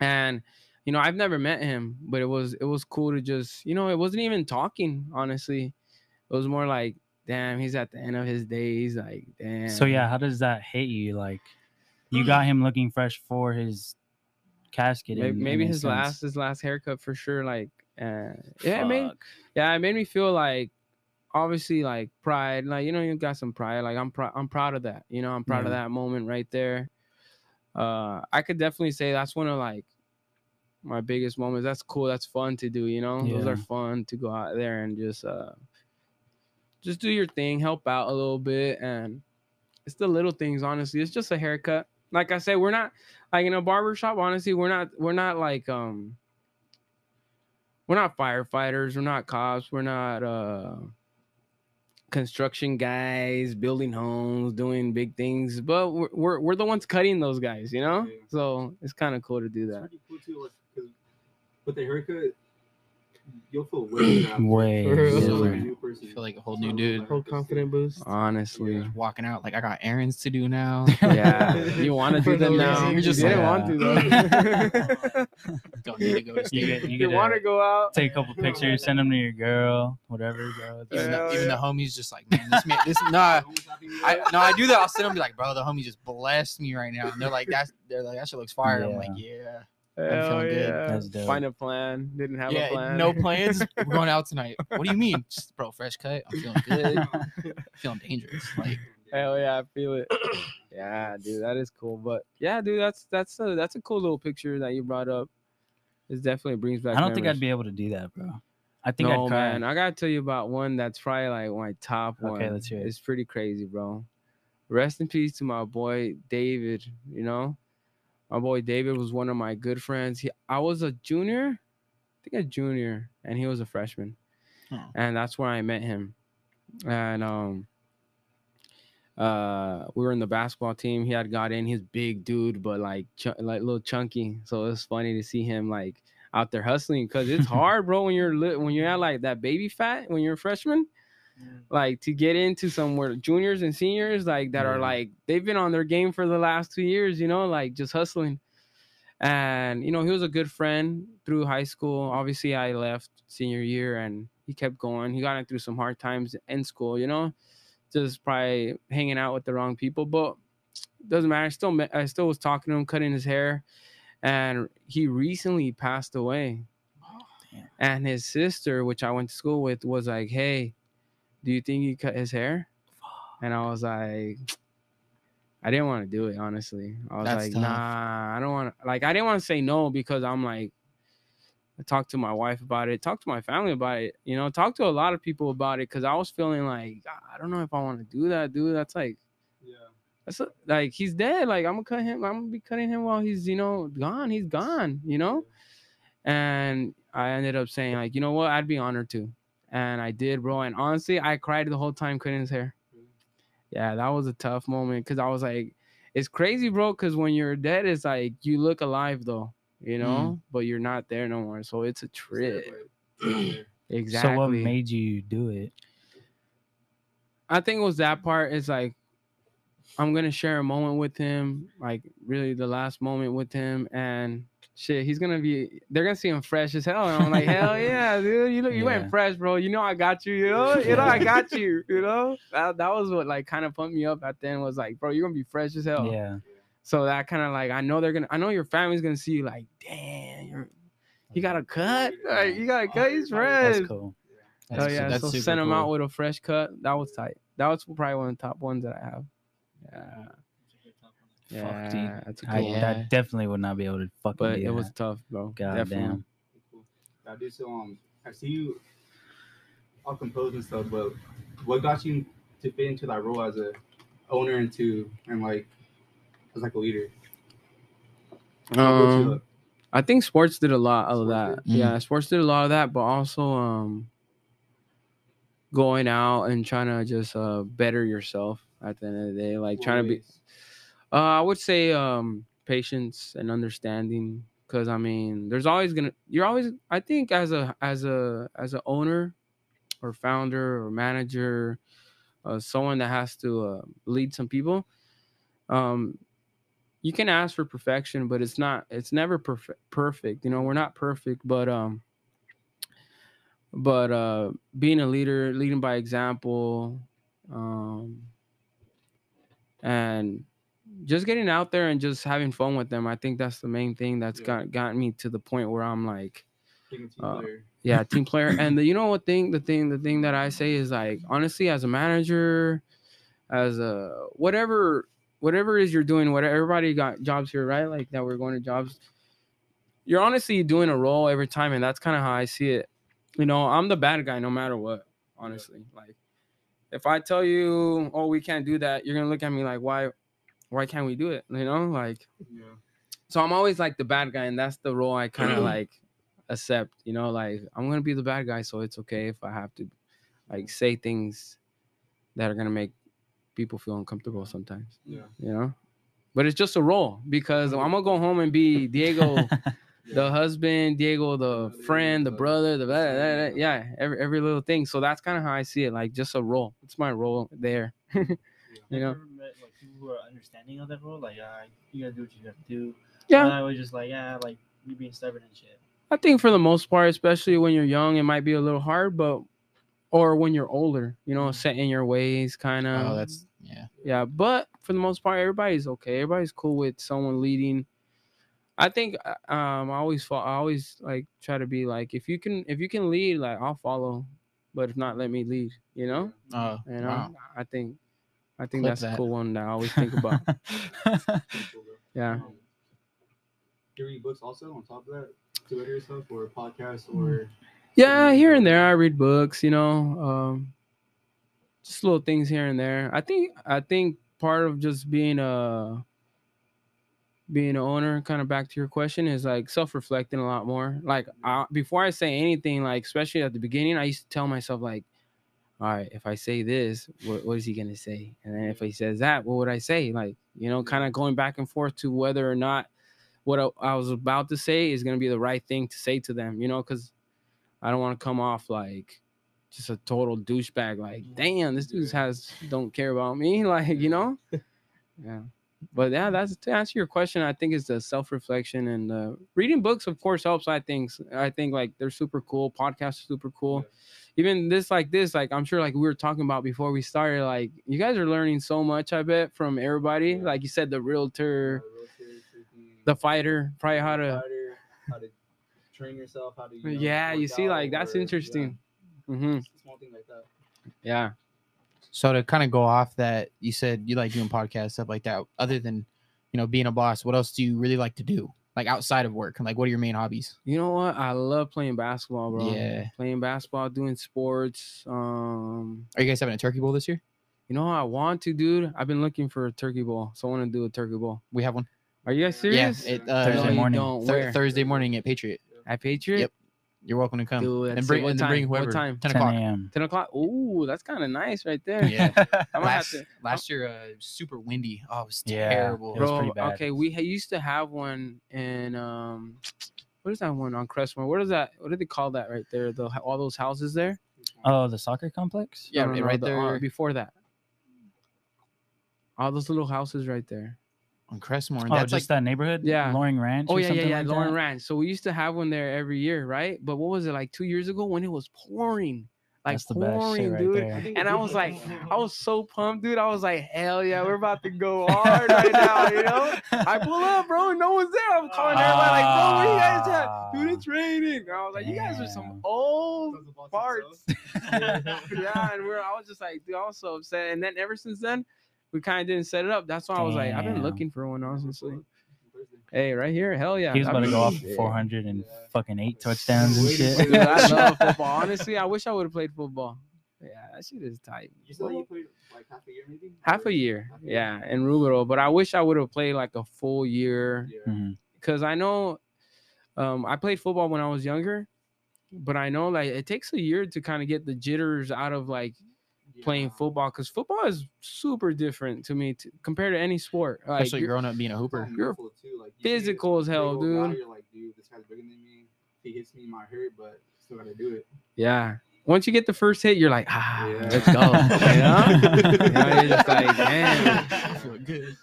and you know i've never met him but it was it was cool to just you know it wasn't even talking honestly it was more like damn he's at the end of his days like damn So yeah, how does that hit you? Like, you got him looking fresh for his casket. maybe, in- maybe in his sense. last his last haircut for sure like uh, yeah it made, yeah it made me feel like obviously like pride like you know you got some pride like i'm proud i'm proud of that you know i'm proud of that moment right there. Uh i could definitely say that's one of like my biggest moments. That's cool that's fun to do you know? Those are fun to go out there and just uh just do your thing help out a little bit and it's the little things honestly it's just a haircut like i said we're not like in a barber shop honestly we're not we're not like um we're not firefighters we're not cops we're not uh construction guys building homes, doing big things, but we're we're, we're the ones cutting those guys, you know. Yeah. So it's kind of cool to do It's that. pretty cool too, like, with the haircut, you'll feel way. Way For. You feel like a new person. Feel like a whole new dude. Whole confident boost. Honestly, Yeah. Walking out like I got errands to do now. yeah. You want to do them now? reason. You Just didn't like, want to though. Don't need to go to You get, you you want to to go out? take a couple pictures, send them to your girl, whatever, bro. Even, the, even yeah. the homies just like, man, this man, this nah. I no, I do that. I'll send them be like, bro, the homie just blessed me right now, and they're like, that's they're like, that shit looks fire. I'm like, yeah, Hell feeling good. yeah. That's dope. Find a plan. Didn't have a yeah, plan. no plans. We're going out tonight. What do you mean, just, bro? Fresh cut. I'm feeling good. feeling dangerous. Like, Hell yeah, I feel it. yeah, dude, that is cool. But yeah, dude, that's that's a that's a cool little picture that you brought up. It definitely brings back. I don't think I'd be able to do that, bro. I think no I'd cry. man, I gotta tell you about one that's probably like my top one. Okay, let's hear it. It's pretty crazy, bro. Rest in peace to my boy David. You know, my boy David was one of my good friends. He, I was a junior, I think a junior, and he was a freshman, Oh. and that's where I met him. And um, uh, we were in the basketball team. He had got in. He's big dude, but like ch- like little chunky. So it was funny to see him like out there hustling because it's hard, bro. When you're when you're at like that baby fat when you're a freshman, Mm. like to get into somewhere juniors and seniors like that are like they've been on their game for the last two years, you know, like just hustling. And you know, he was a good friend through high school. Obviously, I left senior year and he kept going. He got through some hard times in school, you know, just probably hanging out with the wrong people. But doesn't matter. I still I still was talking to him, cutting his hair, and he recently passed away. Oh, damn. And his sister, which I went to school with, was like, "Hey, do you think he cut his hair?" And I was like, I didn't want to do it, honestly. I was That's like, tough. nah, I don't want to. Like, I didn't want to say no because I'm like, I talked to my wife about it, talked to my family about it, you know, talked to a lot of people about it because I was feeling like, I don't know if I want to do that, dude. That's like, Yeah. that's a, like he's dead. Like I'm gonna cut him. I'm gonna be cutting him while he's you know gone. He's gone. You know. And I ended up saying like, you know what? I'd be honored to, and I did, bro. And honestly, I cried the whole time cutting his hair. Yeah, that was a tough moment because I was like, it's crazy, bro. Because when you're dead, it's like you look alive though, you know, mm. but you're not there no more. So it's a trip. Exactly. So what made you do it? I think it was that part. It's like I'm gonna share a moment with him, like really the last moment with him, and shit, he's gonna be. They're gonna see him fresh as hell, and I'm like, hell yeah, dude, you look, you Yeah. went fresh, bro. You know I got you. You know, you know I got you. You know that that was what like kind of pumped me up at the end. Was like, bro, you're gonna be fresh as hell. Yeah. So that kind of like I know they're gonna. I know your family's gonna see you like, damn, you're. You got a cut, like, you got a cut. He's fresh. That's cool. Oh yeah, so send him out with a fresh cut. That was tight. That was probably one of the top ones that I have. Yeah, Fuck, dude. yeah, that's a I, cool. one. that definitely would not be able to fucking But do it was tough, bro. God Definitely. damn. Cool. I do so um I see you all composed and stuff, but what got you to fit into that role as a owner and to and like as like a leader? What built you Um. I think sports did a lot of Sports that. did? Yeah, sports did a lot of that, but also um going out and trying to just uh better yourself at the end of the day. Like What trying to be ways? Uh, I would say um, patience and understanding, because I mean, there's always gonna. You're always. I think as a as a as a owner, or founder or manager, uh, someone that has to uh, lead some people. Um, you can ask for perfection, but it's not. It's never perfect. Perfect. You know, we're not perfect, but um. But uh, being a leader, leading by example, um, and just getting out there and just having fun with them. I think that's the main thing that's Yeah. got gotten me to the point where I'm like, team uh, yeah, team player. And the, you know what thing, the thing, the thing that I say is like, honestly, as a manager, as a whatever, whatever it is you're doing, whatever everybody got jobs here, right? Like that we're going to jobs. You're honestly doing a role every time, and that's kind of how I see it. You know, I'm the bad guy no matter what. Honestly, like if I tell you, oh, we can't do that, you're gonna look at me like, why, why can't we do it? You know, like Yeah. so I'm always like the bad guy, and that's the role I kind of mm-hmm. like accept. You know, like I'm gonna be the bad guy, so it's okay if I have to like say things that are gonna make people feel uncomfortable sometimes. Yeah. You know, but it's just a role because I'm gonna go home and be Diego, the husband, Diego, the friend, the brother, the blah, blah, blah, blah, yeah, every every little thing. So that's kind of how I see it, like just a role. It's my role there. you You know, ever met who are understanding of that role? Like, uh, you gotta do what you gotta do. yeah. I was just like, yeah, like you being stubborn and shit. I think for the most part, especially when you're young, it might be a little hard, but or when you're older, you know, set in your ways, kind of. Oh, that's yeah. yeah. But for the most part, everybody's okay. Everybody's cool with someone leading. I think uh, um, I always fo- I always like try to be like if you can if you can lead, like I'll follow, but if not, let me lead. You know, Oh, you know. wow. I think I think Clip that's a cool one that I always think about. Yeah. Um, do you read books also on top of that to better yourself or podcasts or Yeah, here and there I read books, you know, um just little things here and there. I think I think part of just being a being an owner, kind of back to your question, is like self-reflecting a lot more. Like I, before I say anything, like especially at the beginning, I used to tell myself like, all right, if I say this, what, what is he gonna say? And then if he says that, what would I say? Like, you know, kind of going back and forth to whether or not what I, I was about to say is gonna be the right thing to say to them, you know, because I don't want to come off like just a total douchebag. Like, mm. damn, this dude has don't care about me. Like, you know, yeah. But yeah, that's to answer your question. I think it's the self reflection and uh, reading books, of course, helps. I think. I think like they're super cool. Podcasts are super cool. Even this, like this, like I'm sure, like we were talking about before we started. Like you guys are learning so much. I bet from everybody. Yeah. Like you said, the realtor, rotate, freaking the fighter, probably how to. fighter, how to train yourself, how to you know, Yeah, you see, like that's or- yeah, interesting. hmm small thing like that. Yeah. So to kind of go off that, you said you like doing podcasts stuff like that. Other than you know being a boss, what else do you really like to do? Like outside of work, like what are your main hobbies? You know what? I love playing basketball, bro. Yeah. Playing basketball, doing sports. Um, Are you guys having a turkey bowl this year? you know I want to, dude. I've been looking for a turkey bowl, so I want to do a turkey bowl. We have one. Are you guys Yeah, serious? it, uh, Thursday you morning. don't. Thursday morning at Patriot. At Patriot. Yep. You're welcome to come. Dude, and bring what and time? then bring What whoever. time? 10 10 o'clock. a.m. Ten o'clock. Ooh, that's kind of nice right there. Yeah. I might have last, to. last year, uh, super windy. Oh, it was Yeah. terrible. It was Bro, pretty bad. okay, we ha- used to have one in um, what is that one on Crestmore? What is that? What do they call that right there? The all those houses there. Oh, the soccer complex? Yeah, No, no, no, right the- uh, there. before that. All those little houses right there. On Crestmore. and Oh, that's just like that neighborhood? Yeah. Loring Ranch? Oh or yeah, yeah, something yeah, like Lauren that? Ranch. So we used to have one there every year, right? But what was it like two years ago when it was pouring, like That's the best pouring, right dude? there. And I was like, I was so pumped, dude. I was like, hell yeah, we're about to go hard right now, you know? I pull up, bro, and no one's there. I'm calling everybody like, bro, where you guys at? Dude, it's raining. And I was like, you guys are some old Sounds about parts. yeah, and we're I was just like, dude, I was so upset. And then ever since then, we kind of didn't set it up. That's why I was like, I've been Damn. looking for one, honestly. Hey, right here, hell yeah. He was about to that'd go off for 400 and Yeah. fucking eight touchdowns and shit. Dude, I love football. Honestly, I wish I would have played football. Yeah, that shit is tight. You said you played like half a year, maybe. Half a year, half a year? yeah, in Rubidoux. But I wish I would have played like a full year Yeah. Mhm. because I know um, I played football when I was younger, but I know like it takes a year to kind of get the jitters out of like playing football because football is super different to me t- compared to any sport. Like, especially you're- growing up being a It's hooper. all You're mental, too. Like, you physical as hell, old guy, dude. You're like, dude, this guy's bigger than me. He hits me, it might hurt, but still gotta do it. yeah. Once you get the first hit, you're like, ah, Yeah. let's go. You know? You know, you're just like, damn. Feel good.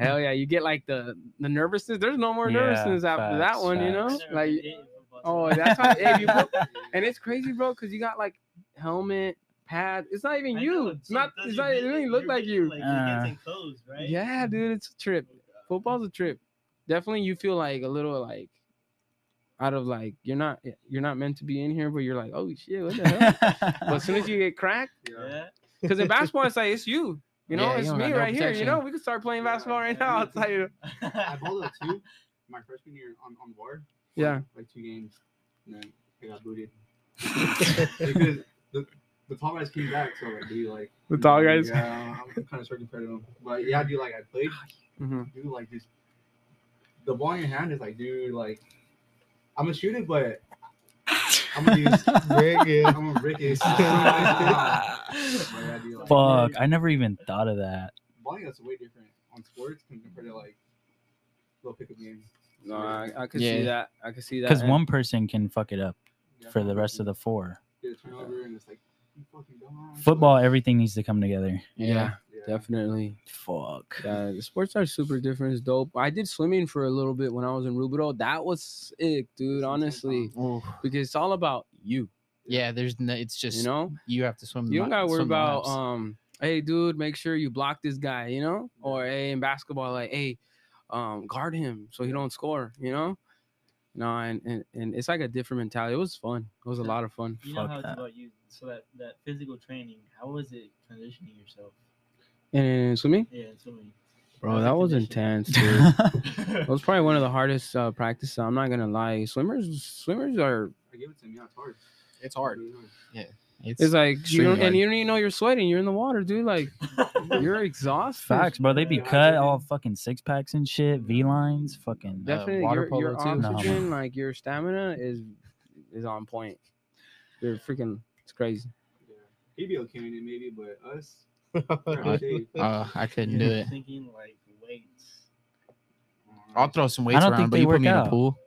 Hell yeah, you get like the the nervousness. There's no more Yeah, nervousness after that facts, one, you know. Like, oh, that's how. hey, you put, and it's crazy, bro, because you got like helmet, pad. It's not even you. It's not. It's not. It doesn't even look like you. Like, Uh, against enclosed, right? Yeah, dude, it's a trip. Football's a trip. Definitely, you feel like a little like out of like you're not you're not meant to be in here, but you're like, oh shit, what the hell? but as soon as you get cracked, Yeah. because in basketball, it's like it's you. You know, Yeah, it's don't me got no right here. You know, we can start playing Yeah, basketball right yeah, now. me I'll tell you. I balled out two my freshman year on, on VAR. for, Yeah. Like two games. And then I got booted. because the, the tall guys came back, so like, dude, like. The tall you guys? Yeah, I'm kind of starting to them. But yeah, dude, like, I played. Mhm. Dude, like, just. The ball in your hand is like, dude, like. I'm gonna shoot it, but. I'm gonna use Rick, yeah. I'm gonna Rick is. But yeah, dude, like, Fuck, I never even thought of that. Bowling that's way different on sports compared to like little pickup games. No, I, I could Yeah. see that. I could see that. Because one person can fuck it up Yeah, for the rest of the four. get a turnover and it's like you fucking dumbass. Football, everything needs to come together. yeah, Yeah. Yeah. definitely. Fuck. Yeah, the sports are super different. It's dope. I did swimming for a little bit when I was in Rubidoux. That was sick, dude. That's Honestly, Ooh. because it's all about you. Yeah, there's no, it's just You know, you have to swim. you don't gotta worry about laps. um. Hey, dude, make sure you block this guy. You know, or hey, in basketball, like hey, um, guard him so he don't score. You know. No, and, and, and it's like a different mentality. It was fun. It was a lot of fun. You know Fuck how it's that. about you. So that that physical training, how was it transitioning yourself? And swimming, Yeah, swimming. bro, that was intense, dude. It was probably one of the hardest uh, practices. I'm not gonna lie. Swimmers, swimmers are. I give it to me. Yeah, it's hard. It's hard. Really hard. It's, It's like you don't, and you don't even know you're sweating. You're in the water, dude. Like you're exhausted. Facts, bro. They be Yeah. cut all fucking six packs and shit, V lines, fucking. Yeah. Definitely, water your, your polo, too? No, oxygen, like your stamina, is is on point. You're freaking. It's crazy. Yeah. He'd be okay in it maybe, but us. Uh, uh, I couldn't do it. Thinking like weights. I'll throw some weights don't around, think but they you put work me in a out. pool.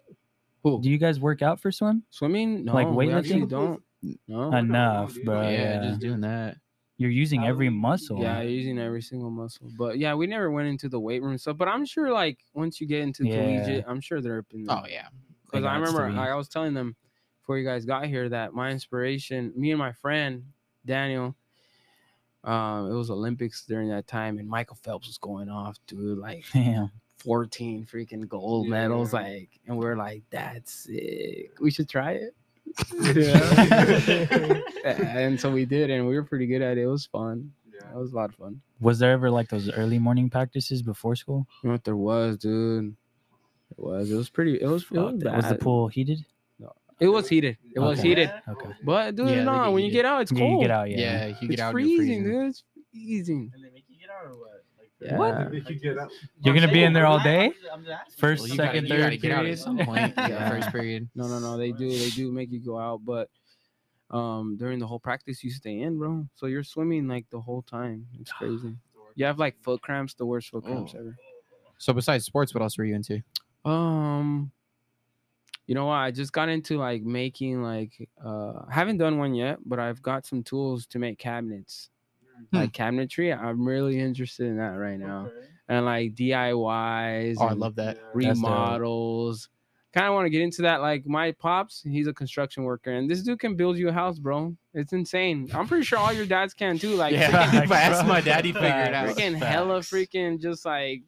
Cool. Do you guys work out for swim? Swimming, no, Like we weightlifting? don't. No. Enough, dude. bro. yeah, yeah. just doing that. You're using every muscle. Yeah, you're using every single muscle. But yeah, we never went into the weight room stuff. But I'm sure, like, once you get into Yeah. collegiate, I'm sure they're up in there. Oh yeah, Because I remember. I was telling them before you guys got here that my inspiration, me and my friend Daniel, um, it was Olympics during that time, and Michael Phelps was going off, dude, like Damn. 14 freaking gold Yeah. medals, like, and we are like, that's sick. We should try it. and so we did, and we were pretty good at it. It was fun. Yeah. It was a lot of fun. Was there ever like those early morning practices before school? You know what there was, dude? It was. It was pretty. It was. It was, Fuck that. Was the pool heated? No, it was heated. It was heated. Okay. But dude, Yeah, they no, get when you get out, it's Yeah, cold. you get out. yeah. Yeah. you get it's out. freezing, and you're dude. It's freezing. And they make you get out or what? Like, Yeah. What? You get out. You're gonna be in there all day? I'm just. First, Well, you gotta- second, you gotta third get out period? at some point. Yeah, Yeah. first period. No, no, no. They do. They do make you go out, but um, during the whole practice, you stay in, bro. So you're swimming like the whole time. It's crazy. You have like foot cramps, the worst foot cramps Oh. ever. So besides sports, what else were you into? Um, you know what? I just got into like making like uh, I haven't done one yet, but I've got some tools to make cabinets, Hmm. like cabinetry. I'm really interested in that right now, Okay. and like DIYs. Oh, I love that. Remodels. Kind of want to get into that. Like my pops, he's a construction worker, and this dude can build you a house, bro. It's insane. I'm pretty sure all your dads can too. Like, Yeah, freaking- if I asked my dad, he'd figure it out. freaking hella freaking just like,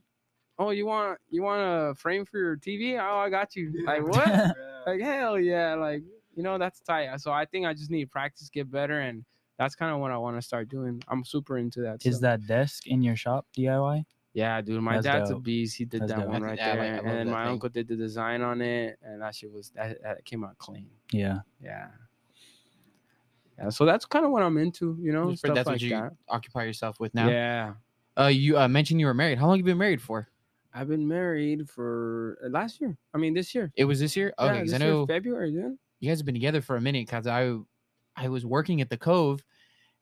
oh, you want you want a frame for your TV? Oh, I got you. Yeah. Like what? Yeah. like hell yeah! Like you know that's tight. So I think I just need to practice, get better, and that's kind of what I want to start doing. I'm super into that. Is stuff. that desk in your shop DIY? Yeah, dude, my That's dad's a beast. He did That's that dope. one right think- there, like- and then my thing. uncle did the design on it, and that shit was that, that came out clean. Yeah. Yeah, yeah. So that's kind of what I'm into, you know, That's stuff what like you that. occupy yourself with now. Yeah, Uh, you uh, mentioned you were married. How long have you been married for? I've been married for uh, last year. I mean, this year. It was this year. Okay, because this I year, know February, dude. you guys have been together for a minute. Because I, I was working at the Cove,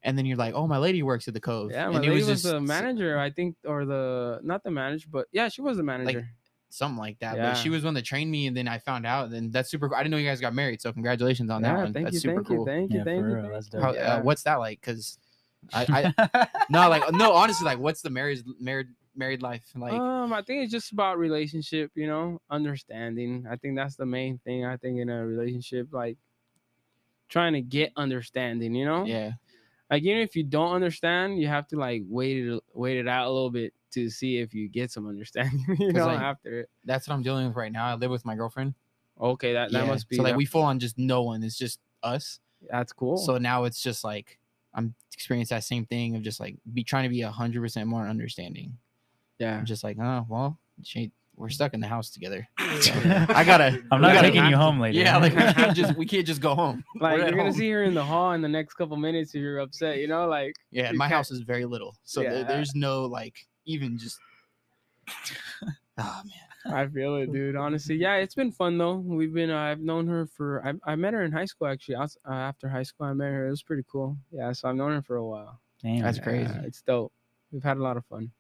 and then you're like, "Oh, my lady works at the Cove." Yeah, my and lady was, just the manager, I think, or the not the manager, but yeah, she was the manager. something like that. Yeah. But she was one that trained me, and then I found out. And that's super. cool. I didn't know you guys got married, so congratulations on yeah, that one. thank that's you, super thank cool. you, thank you, Yeah, thank you. real, that's you. How. Yeah. uh, what's that like? Because I, I no, like no, honestly, like what's the marriage married married life like? um, I think it's just about relationship, you know, understanding. I think that's the main thing. I think in a relationship, like trying to get understanding, you know, yeah, like even if you don't understand, you have to like wait it wait it out a little bit to see if you get some understanding, you know, like, after it. that's what I'm dealing with right now. I live with my girlfriend. Okay, that that Yeah, must be so like we full on just no one. It's just us. that's cool. So now it's just like I'm experiencing that same thing of just like be trying to be a hundred percent more understanding. yeah, I'm just like, oh well, she, we're stuck in the house together. I gotta. I'm not gotta taking you home later. Yeah, like we can't just we can't just go home. like We're you're gonna home. see her in the hall in the next couple minutes if you're upset, you know, like Yeah, you my can't- house is very little, so there- Yeah. there's no like even just. oh man, I feel it, dude. Honestly, yeah, it's been fun though. We've been, uh, I've known her for, I, I met her in high school actually. I was, uh, after high school, I met her. It was pretty cool. Yeah, so I've known her for a while. Damn, That's Yeah, crazy. it's dope. We've had a lot of fun.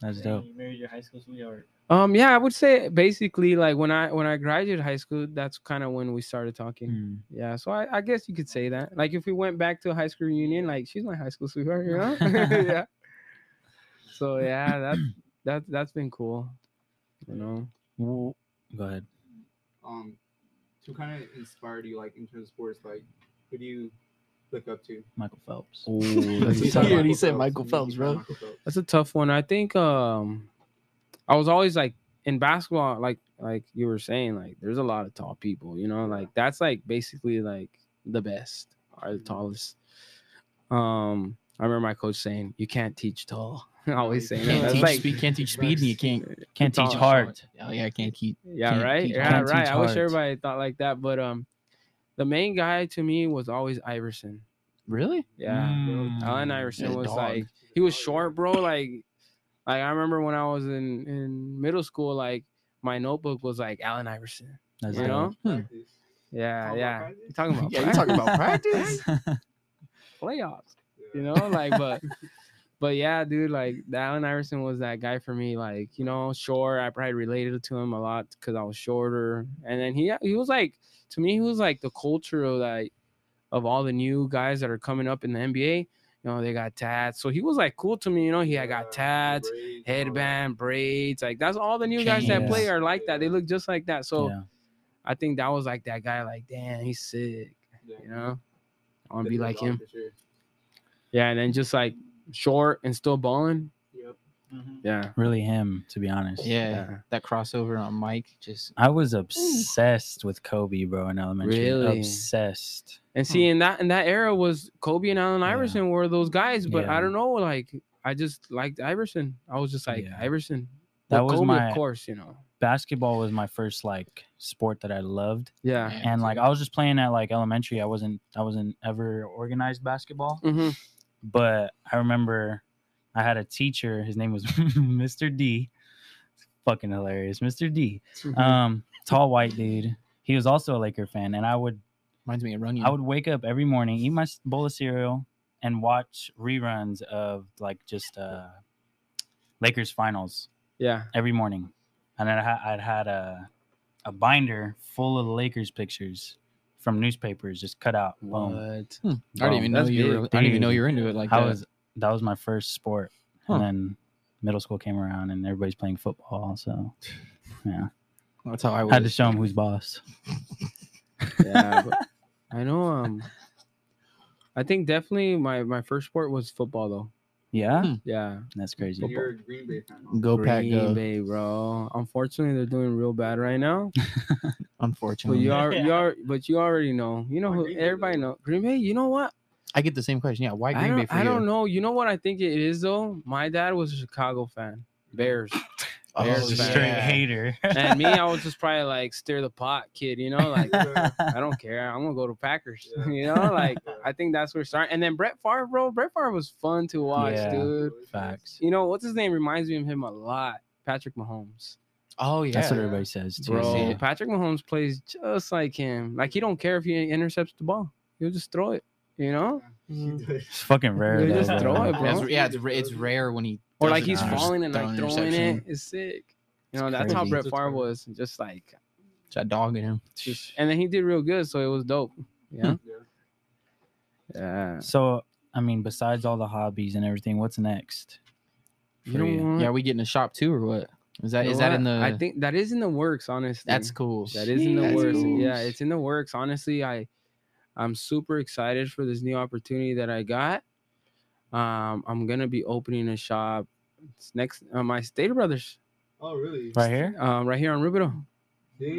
That's And dope. You married your high school sweetheart. Um, yeah, I would say basically like when I when I graduated high school, that's kind of when we started talking. Mm. Yeah, so I, I guess you could say that. Like if we went back to a high school reunion, like she's my high school sweetheart, you know? yeah. So yeah, that that that's been cool. You know. Well, Go ahead. Um, to kind of inspire you, like in terms of sports, like who do you look up to? Michael Phelps. Ooh, that's a tough one. He Michael said Michael You- you Phelps, bro. Michael Phelps. That's a tough one. I think um I was always like in basketball, like like you were saying, like there's a lot of tall people, you know, like that's like basically like the best are the tallest. Um I remember my coach saying, You can't teach tall. Always saying that. Can't That's teach like speed, can't teach speed, and you can't Can't teach hard. Oh yeah, I can't keep. Yeah, Can't right. teach- Yeah, right. I wish everybody thought like that, but um the main guy to me was always Iverson. Really? Yeah. Mm. Allen Iverson Yeah, was dog. like he was short, bro. Like, like I remember when I was in in middle school, like my notebook was like Allen Iverson. That's You know? Hmm. Yeah, Talking yeah. practice? You talking about Yeah, you talking about practice? practice? playoffs? You know, like, but, but yeah, dude, like the Allen Iverson was that guy for me. Like, you know, short. I probably related to him a lot because I was shorter, and then he he was like to me, he was like the culture of like of all the new guys that are coming up in the NBA. You know, they got tats. So he was like cool to me. You know, he had got tats, braids, headband, braids. Like that's all the new guys that play are like that. They look just like that. So yeah. I think that was like that guy. Like, damn, he's sick. Yeah. You know, I want to be like him. sure. Yeah, and then just like short and still balling. Yep. Mhm. Yeah. Really him, to be honest. Yeah, Yeah. that crossover on Mike just. I was obsessed with Kobe, bro, in elementary. Really? Obsessed. And see, in that in that era was Kobe and Allen Yeah. Iverson were those guys, but I don't know, like I just liked Iverson. I was just like Yeah. Iverson. That was Kobe, my- of course, you know. Basketball was my first like sport that I loved. Yeah. Yeah. And like I was just playing at like elementary. I wasn't I wasn't ever organized basketball. hmm But I remember I had a teacher, his name was Mr. D. Fucking hilarious. Mr. D. Mm-hmm. Um, tall white dude. He was also a Laker fan, and I would Reminds me of Runyon. I would wake up every morning, eat my bowl of cereal, and watch reruns of like just uh Lakers finals Yeah. every morning. And then I ha- I'd had a a binder full of Lakers pictures from newspapers, just cut out. Boom. What? Hmm, I didn't Boom. even know you. Were, I didn't even know you were into it like I that. was that was my first sport, Huh. and then middle school came around, and everybody's playing football. So yeah, That's how I was. had to show them who's boss. Yeah. but I know um I think definitely my my first sport was football though. Yeah, Hmm. Yeah. that's crazy. And you're a Green Bay fan. huh? Go pack Green go. Bay, bro. Unfortunately, they're doing real bad right now. Unfortunately, But Unfortunately, you are you are but you already know. You know Why who Green Bay, everybody though? know. Green Bay, you know what? I get the same question. Yeah, why I Green Bay don't, for I you? don't know. You know what I think it is though? My dad was a Chicago fan. Bears. Oh, Bears Just a fan. straight yeah. hater. and me, I was just probably like stir the pot kid, you know, like I don't care. I'm gonna go to Packers. Yeah. you know, like I think that's where it started. And then Brett Favre, bro. Brett Favre was fun to watch, Yeah. dude. Facts. You know what's his name? Reminds me of him a lot. Patrick Mahomes, Oh yeah, That's what everybody says too. bro. see. Patrick Mahomes plays just like him. Like he don't care if he intercepts the ball. He'll just throw it. You know, mm-hmm. It's fucking rare. Though, just bro. throw it, bro. That's- yeah, it's, it's rare when he or like he's falling and like throwing it. It's sick. You know, It's that's how. Brett That's Favre was. Just like, It's a dog in him. just, and then he did real good, so it was dope. Yeah, hmm. Yeah. yeah. So, I mean, besides all the hobbies and everything, what's next? You know you? what? Yeah, are we getting a shop too or what? Is that You is know that in the? I think that is in the works. Honestly, that's cool. That is in the That's works. cool. Yeah, it's in the works. Honestly, I I'm super excited for this new opportunity that I got. Um, I'm gonna be opening a shop it's next uh, my Stater Brothers, Oh, really? Right here? um, right here on Rubidoux.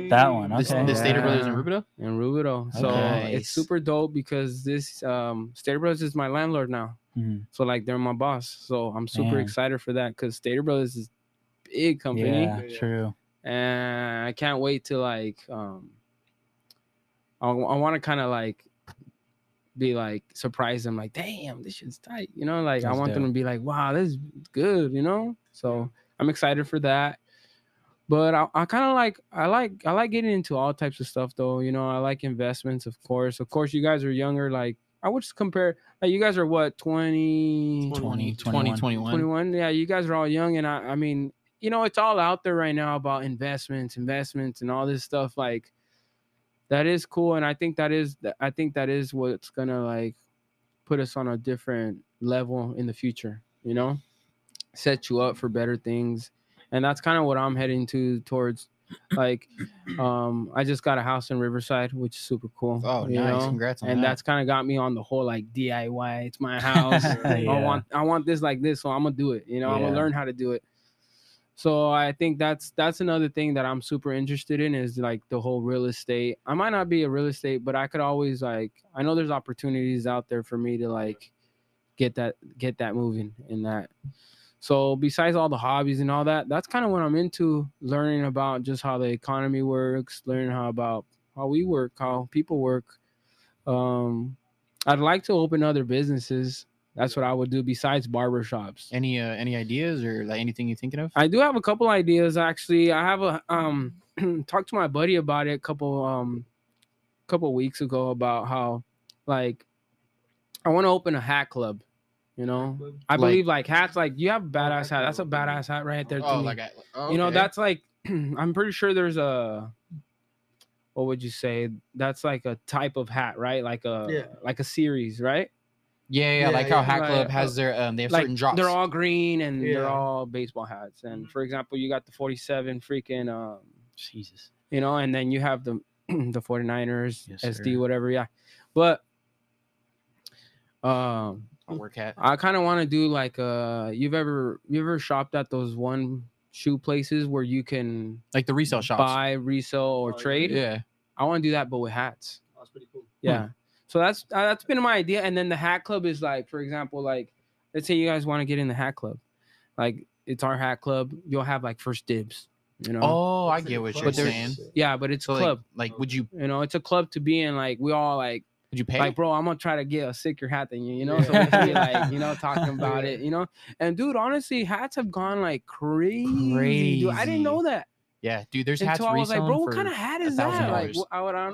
That one, Dang. The, Okay. the Stater Brothers in Yeah. Rubidoux. In Rubidoux. So Okay. it's super dope because this um Stater Brothers is my landlord now. Mhm. So like they're my boss. So I'm super Damn. excited for that because Stater Brothers is big company. Yeah, Yeah. true. and I can't wait to like um I, I want to kind of like be like surprise them like damn this shit's tight you know like I That's want them to be like wow this is good you know so I'm excited for that but I, I kind of like I like I like getting into all types of stuff though. You know, I like investments, of course. Of course, you guys are younger. Like I would just compare. Like you guys are what 20, 20, 21. 21. 21 yeah you guys are all young and I, I mean you know it's all out there right now about investments investments and all this stuff like that is cool and i think that is i think that is what's gonna like put us on a different level in the future you know set you up for better things and that's kind of what i'm heading to towards like um i just got a house in riverside which is super cool Oh, you nice. know? Congrats on and that. that's kind of got me on the whole like diy it's my house I want I want this like this, so I'm gonna do it. You know, I'm gonna learn how to do it. So I think that's that's another thing that I'm super interested in is like the whole real estate. I might not be a real estate, but I could always like I know there's opportunities out there for me to like get that get that moving in that. So besides all the hobbies and all that, that's kind of what I'm into learning about just how the economy works, learning how about how we work, how people work. Um I'd like to open other businesses. That's what I would do besides barbershops. any uh, any ideas or like anything you're thinking of? I do have a couple ideas actually. I have a um talked to my buddy about it a couple um couple weeks ago about how like I want to open a hat club. You know, I Like- believe like hats like you have a badass hat. That's a badass hat right there. To oh, me. like I, oh, you know that's like I'm pretty sure there's a what would you say? That's like a type of hat, right? Like a Yeah. like a series, right? Yeah, yeah, Yeah, like how yeah. Hat Club Like, has their um, they have like certain drops. they're all green and they're all baseball hats. And for example, you got the 47 freaking um Jesus. you know, and then you have the the 49ers, Yes, SD, sir. whatever, yeah. But um a work hat. I kind of want to do like uh you've ever you ever shopped at those one shoe places where you can Like the resale shops. buy, resell, or Oh, trade? Yeah. I want to do that, but with hats. That's pretty cool. Yeah. So that's uh, that's been my idea. And then the hat club is like, for example, like let's say you guys want to get in the hat club, like it's our hat club. You'll have like first dibs. You know. Oh, I It's like get what club. you're saying. Yeah, but it's So a like, club. like, would you You know, it's a club to be in. Like we all like, would you pay? like, bro, I'm gonna try to get a sicker hat than you. You know, so we can be like, you know, talking about it. You know, and dude, honestly, hats have gone like crazy. crazy. Dude, I didn't know that yeah, dude. There's hats until I was like, bro, what kind of hat a is that? Like, dollars. wh- I would, I,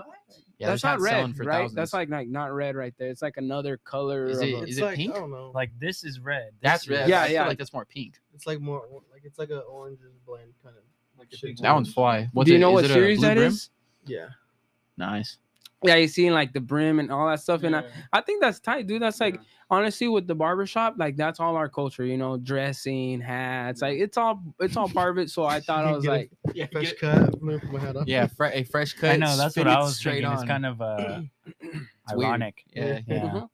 yeah, that's not red, for right? thousands. That's like like not red right there. It's like another color. Is it- It's it like, pink? I don't know. Like this is red. that's This is- red. Yeah, I feel yeah. like that's more pink. it's like more like it's like an orange and blend kind of. Like a That one's fly. What's Do you it- know is what series blue that brim? is? Yeah. Nice. Yeah, you seeing like the brim and all that stuff, and I, I think that's tight, dude. That's like Yeah. honestly with the barbershop, like that's all our culture, you know, dressing, hats, like it's all it's all part of it. So I thought I was Get it. like, Yeah, Fresh get- cut. Let my hat up. yeah, fre- a fresh cut. I know that's what I was straight thinking. on. It's kind of uh, weird. ironic. Yeah, Yeah. Mhm.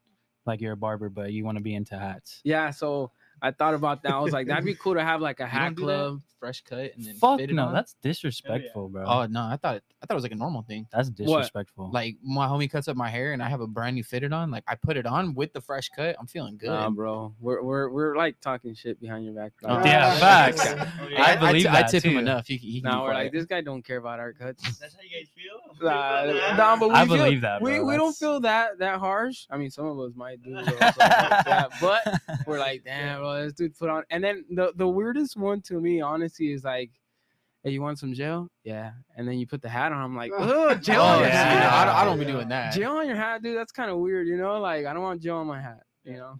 Like you're a barber, but you want to be into hats. yeah. So I thought about that. I was like, that'd be cool to have like a hat don't that? club. Fresh cut and then Fuck fit it no, on? that's disrespectful, bro. Oh no, I thought I thought it was like a normal thing. that's disrespectful. Like my homie cuts up my hair and I have a brand new fitted on. Like I put it on with the fresh cut. I'm feeling good. Nah, bro, we're we're we're like talking shit behind your back. Oh, yeah, Ah, facts. yeah. I I, believe t- I that, tip him enough. He, he can Now be we're like, this guy don't care about our cuts. That's how you guys feel. Nah, nah, but we I feel- believe that, We, bro. we don't feel that that harsh. I mean, some of us might do, like that, but we're like, damn, bro, this dude put on. And then the the weirdest one to me, honestly, is like, hey, you want some gel? Yeah. And then you put the hat on. I'm like, oh, gel Oh, on your yeah. I, don't, I don't be doing that. Gel on your hat, dude. That's kind of weird, you know. Like, I don't want gel on my hat, you know.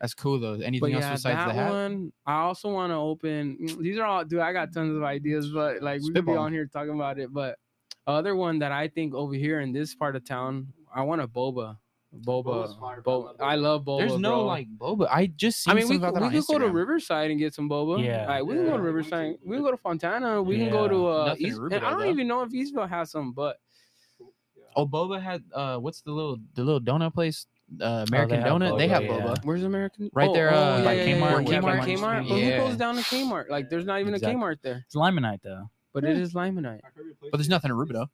That's cool though. Anything But else yeah, besides that the hat? one, I also want to open. mm, These are all, dude. I got tons of ideas, but like we could be on here talking about it. But other one that I think over here in this part of town, I want a boba. Boba, Boba's fire. Bo- I love boba. There's no bro. like boba. I just seen I mean, we something could, about we that could go to Riverside and get some boba. Yeah. like, we can go to Riverside. We can go to Fontana. We can go to uh, Nothing East. and I don't though. even know if Eastvale has some, but Oh, boba had uh, what's the little the little donut place? Uh, American Oh, have Donut. they have yeah. boba. where's American? Right Oh, there, oh, uh, yeah, by yeah, yeah, Kmart, Yeah, by Kmart Kmart. Street. But who Yeah. goes down to Kmart? Like, there's not even Exactly. a Kmart there, It's Limonite though. but it is Limonite. But there's nothing in Rubidoux.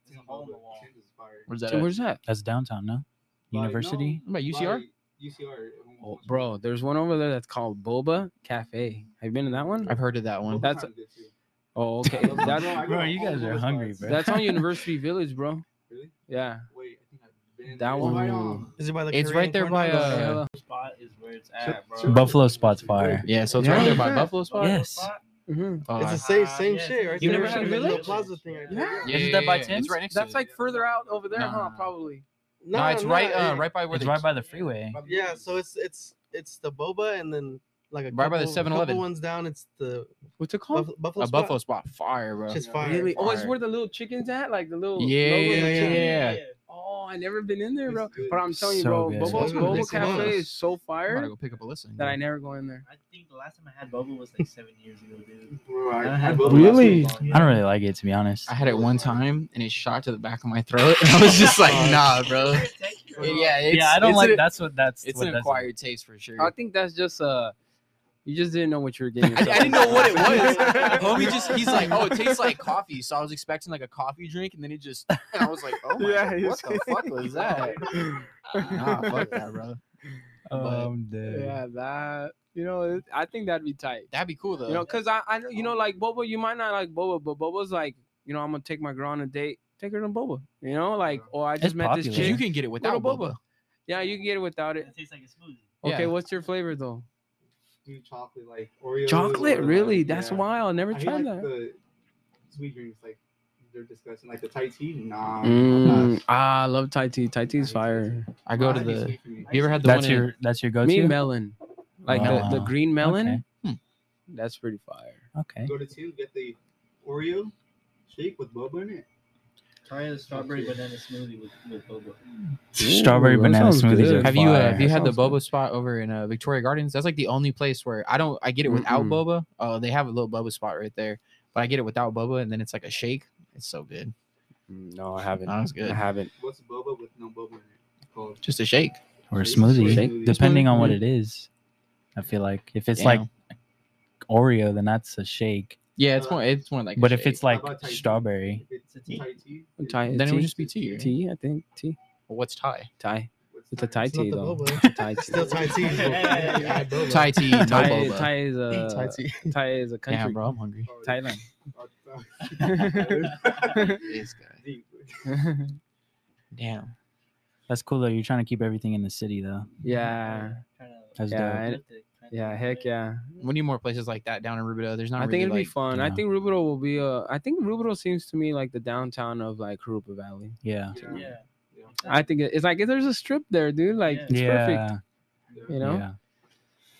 Where's that? at? Where's that? That's downtown, no? University. What about UCR? UCR. Oh, bro, there's one over there that's called Boba Cafe. Have you been to that one? I've heard of that one. That's- Oh, okay. That's bro, I go Bro, to you guys are hungry, bro. that's on University Village, bro. Really? Yeah. Wait, I think I've been That one- right on- Is it by the It's Korean right there by, The uh, spot is where it's at, bro. Buffalo Spot's fire. Yeah, so it's Yeah, right there yeah. by Buffalo Spot. Yes. Mhm. Oh, It's the same Ah, same yeah, shit, right? You never seen the Village? plaza thing right there. Yeah. yeah, Isn't that by yeah, yeah. It's right next That's to it. like further out over there, huh? Probably. No, it's right, uh, it- right by where It's they right by the freeway. Yeah, so it's it's it's the boba and then like a Right by the couple- 7-Eleven. couple ones down. It's the What's it called? buff- buffalo. a spot. buffalo spot, fire, bro. Shit's fire. Really? Oh, it's Fire. where the little chickens at, like the little. Yeah, logo yeah, of the yeah, chicken? yeah. Oh, I never been in there, bro. But I'm telling you, So bro, good. Bobo's So. Bobo It's Cafe delicious. is so I'm about fire to go pick up a listen. that I never go in there. I think the last time I had boba was like seven years ago, dude. Bro, I, I I had boba boba Really? last week. I don't really like it to be honest. I had it one time and it shot to the back of my throat, and I was just like, nah, bro. Yeah, it's, yeah, I don't it's like. an- that's what that's. It's what an that's- acquired taste for sure. I think that's just uh, you just didn't know what you were getting. I, I didn't know what it was. into. Homie just he's like, oh, it tastes like coffee. So I was expecting like a coffee drink, and then it just and I was like, oh my Yeah, god, what the fuck was that? nah, fuck that, bro. Oh, But- I'm dead. yeah, that you know, I think that'd be tight. That'd be cool though. You know, cause I, I, you know, um, like Boba, you might not like Boba, but Boba's like, you know, I'm gonna take my girl on a date, take her to Boba. You know, like, or I just It's met this chick. you can get it without Boba. boba. yeah, you can get it without it. It tastes like a smoothie. Okay, Yeah. what's your flavor though? Do chocolate like Oreos. Chocolate, or, really? like, That's yeah. wild. Never I hate, tried like, that. The sweet drinks, like they're disgusting. Like the Thai tea, nah. I'm Mm, ah, I love Thai tea. Thai tea's I hate fire. I go to Nah, the. sweet for me. You ever had the That's one? in- your that's your go-to. Me melon, like the, the Ah, green melon. okay. That's pretty fire. Okay. Go to two, get the Oreo shake with boba in it. Try the strawberry banana smoothie with, with boba. Strawberry Ooh, that banana sounds smoothies good. are have you uh, fire. have you had the sounds good. boba spot over in uh, Victoria Gardens? That's like the only place where I don't. I get it without Mm-mm. boba. Oh, they have a little boba spot right there, but I get it without boba, and then it's like a shake. It's so good. Mm, No, I haven't. That good. I haven't. What's boba with no boba in it? Called Just a shake. or a Shake- smoothie, shake- depending on what it is. I feel like if it's Damn. like Oreo, then that's a shake. Yeah, it's more. It's more like. a But if shake. it's like How about tea? strawberry, If it's It's a tea. Thai tea, Thai then it would just be tea. right? Tea, I think tea. Well, what's Thai? Thai. what's It's a Thai? Thai It's not tea though. boba. It's a Thai tea. Still Thai tea. but add boba. Thai tea, no Thai, boba. Thai is a Thai uh, tea. Thai is a country. Damn, bro, I'm hungry. Oh, Thailand. This guy. Damn. that's cool though. You're trying to keep everything in the city though. yeah. That's Yeah, dope. And- lift it, kinda Yeah. Heck yeah. We need more places like that down in Rubidoux. There's not. I think really, it'd be like- fun. I think Rubidoux will be a. I think Rubidoux seems to me like the downtown of like Jurupa Valley. Yeah. Yeah. I think it's like there's a strip there, dude. Like Yeah. it's yeah. perfect. You know. Yeah.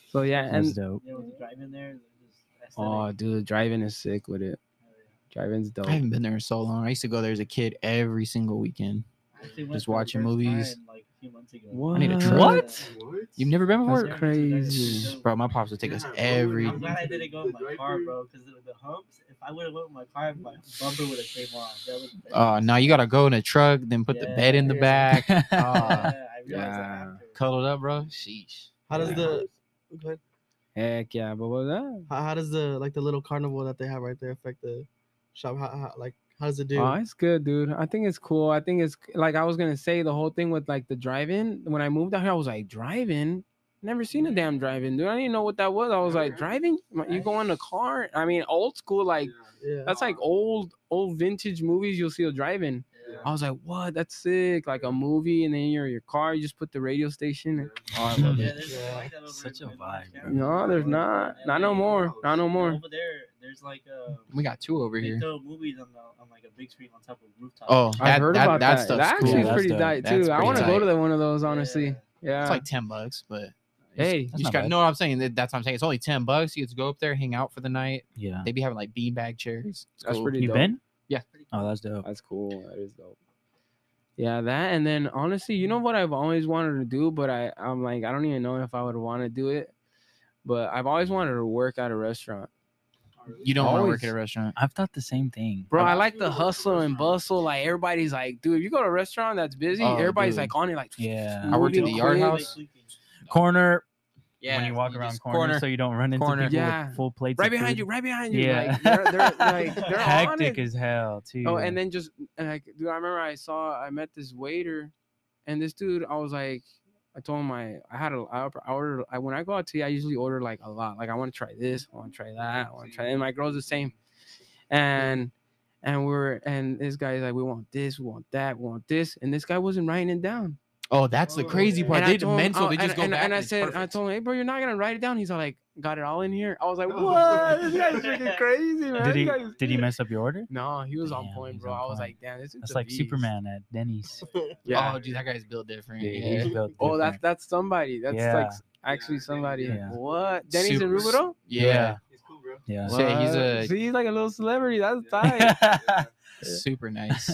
So yeah, That's and dope. Yeah, with the drive in there. just oh, dude, driving is sick with it. Driving's dope. I haven't been there in so long. I used to go there as a kid every single weekend. Just watching movies. time, Like a few months ago. What? I need a trip. What? What? You've never been before, That's crazy. bro? My pops would take us Yeah, bro, every. I'm glad I didn't go in my car, bro, because the, the humps. If I would have went with my car, my bumper would have came off. That was. Oh, now you gotta go in a truck, then put the bed in the Yeah. back, Yeah, Ah, I realized that yeah. cuddled up, bro. Sheesh. How does Yeah. the go. Heck yeah, but what was that? How, how does the like the little carnival that they have right there affect the shop? How, how like how does it do? Oh, it's good, dude. I think it's cool. I think it's like I was gonna say the whole thing with like the drive-in. When I moved out here, I was like, drive-in. Never seen a damn drive-in, dude. I didn't know what that was. I was like, driving? You go in the car? I mean, old school, like yeah. that's like old, old vintage movies. You'll see a drive-in. I was like, what? That's sick. Like a movie, and then you're in your car. You just put the radio station. and- Oh, I love Yeah, it. Yeah. like that over Such a vibe, County. No, there's not. Not no more. Not no more. Over there, there's like uh, We got two over they here. throw movies on the on like a big screen on top of rooftops. Oh, I've heard that, about that, that. stuff's That cool. actually is pretty dope. tight That's too. I pretty want to go tight. to that one of those, honestly. Yeah. Yeah. It's like ten bucks, but hey, you That's just not got bad. know what I'm saying. That- That's what I'm saying. It's only ten bucks. You get to go up there, hang out for the night. Yeah. They be having like beanbag chairs. It's That's cool. pretty You dope. been? Yeah. Oh, that's dope. That's cool. That is dope. Yeah, that and then honestly, you know what I've always wanted to do, but I I'm like I don't even know if I would want to do it. But I've always wanted to work at a restaurant, You don't want to work at a restaurant. I've thought the same thing. bro. I like the hustle and bustle. Like everybody's like, dude, if you go to a restaurant that's busy, Oh, everybody's dude. like on it, like Yeah. I worked at the Yard quick. House. Corner. Yeah, when you walk you around just corner. so you don't run into corner. people Yeah. with full plates. right of behind food. you, right behind you. Yeah. Like they're, they're like they're on hectic it. as hell too. Oh, and then just and like, dude, I remember I saw I met this waiter, and this dude, I was like, I told him I I had a I ordered I when I go out to eat, I usually order like a lot. Like I want to try this, I want to try that, I want to try. And my girl's the same, mm-hmm. and and we're and this guy's like, we want this, we want that, we want this, and this guy wasn't writing it down. Oh, that's the oh, crazy part. And I They told him- mental. oh, They just and, go and, back. and I it's said, I told him, hey, bro, you're not gonna write it down. He's all like, got it all in here. I was like, Oh. what? This guy's freaking crazy, man. Did he This guy's- did he mess up your order? No, he was on Damn, point, he's bro. on I was point. like, damn, this is That's like beast. Superman at Denny's. Yeah. Oh, dude, that guy's built different. Yeah, Yeah. He's built Oh, that's different. that's somebody. That's Yeah. like s- actually somebody. yeah. What? Denny's Super- and Rubidoux? Yeah. He's cool, bro. yeah. Say he's What? a- See, he's like a little celebrity. That's Yeah. tight. Super nice.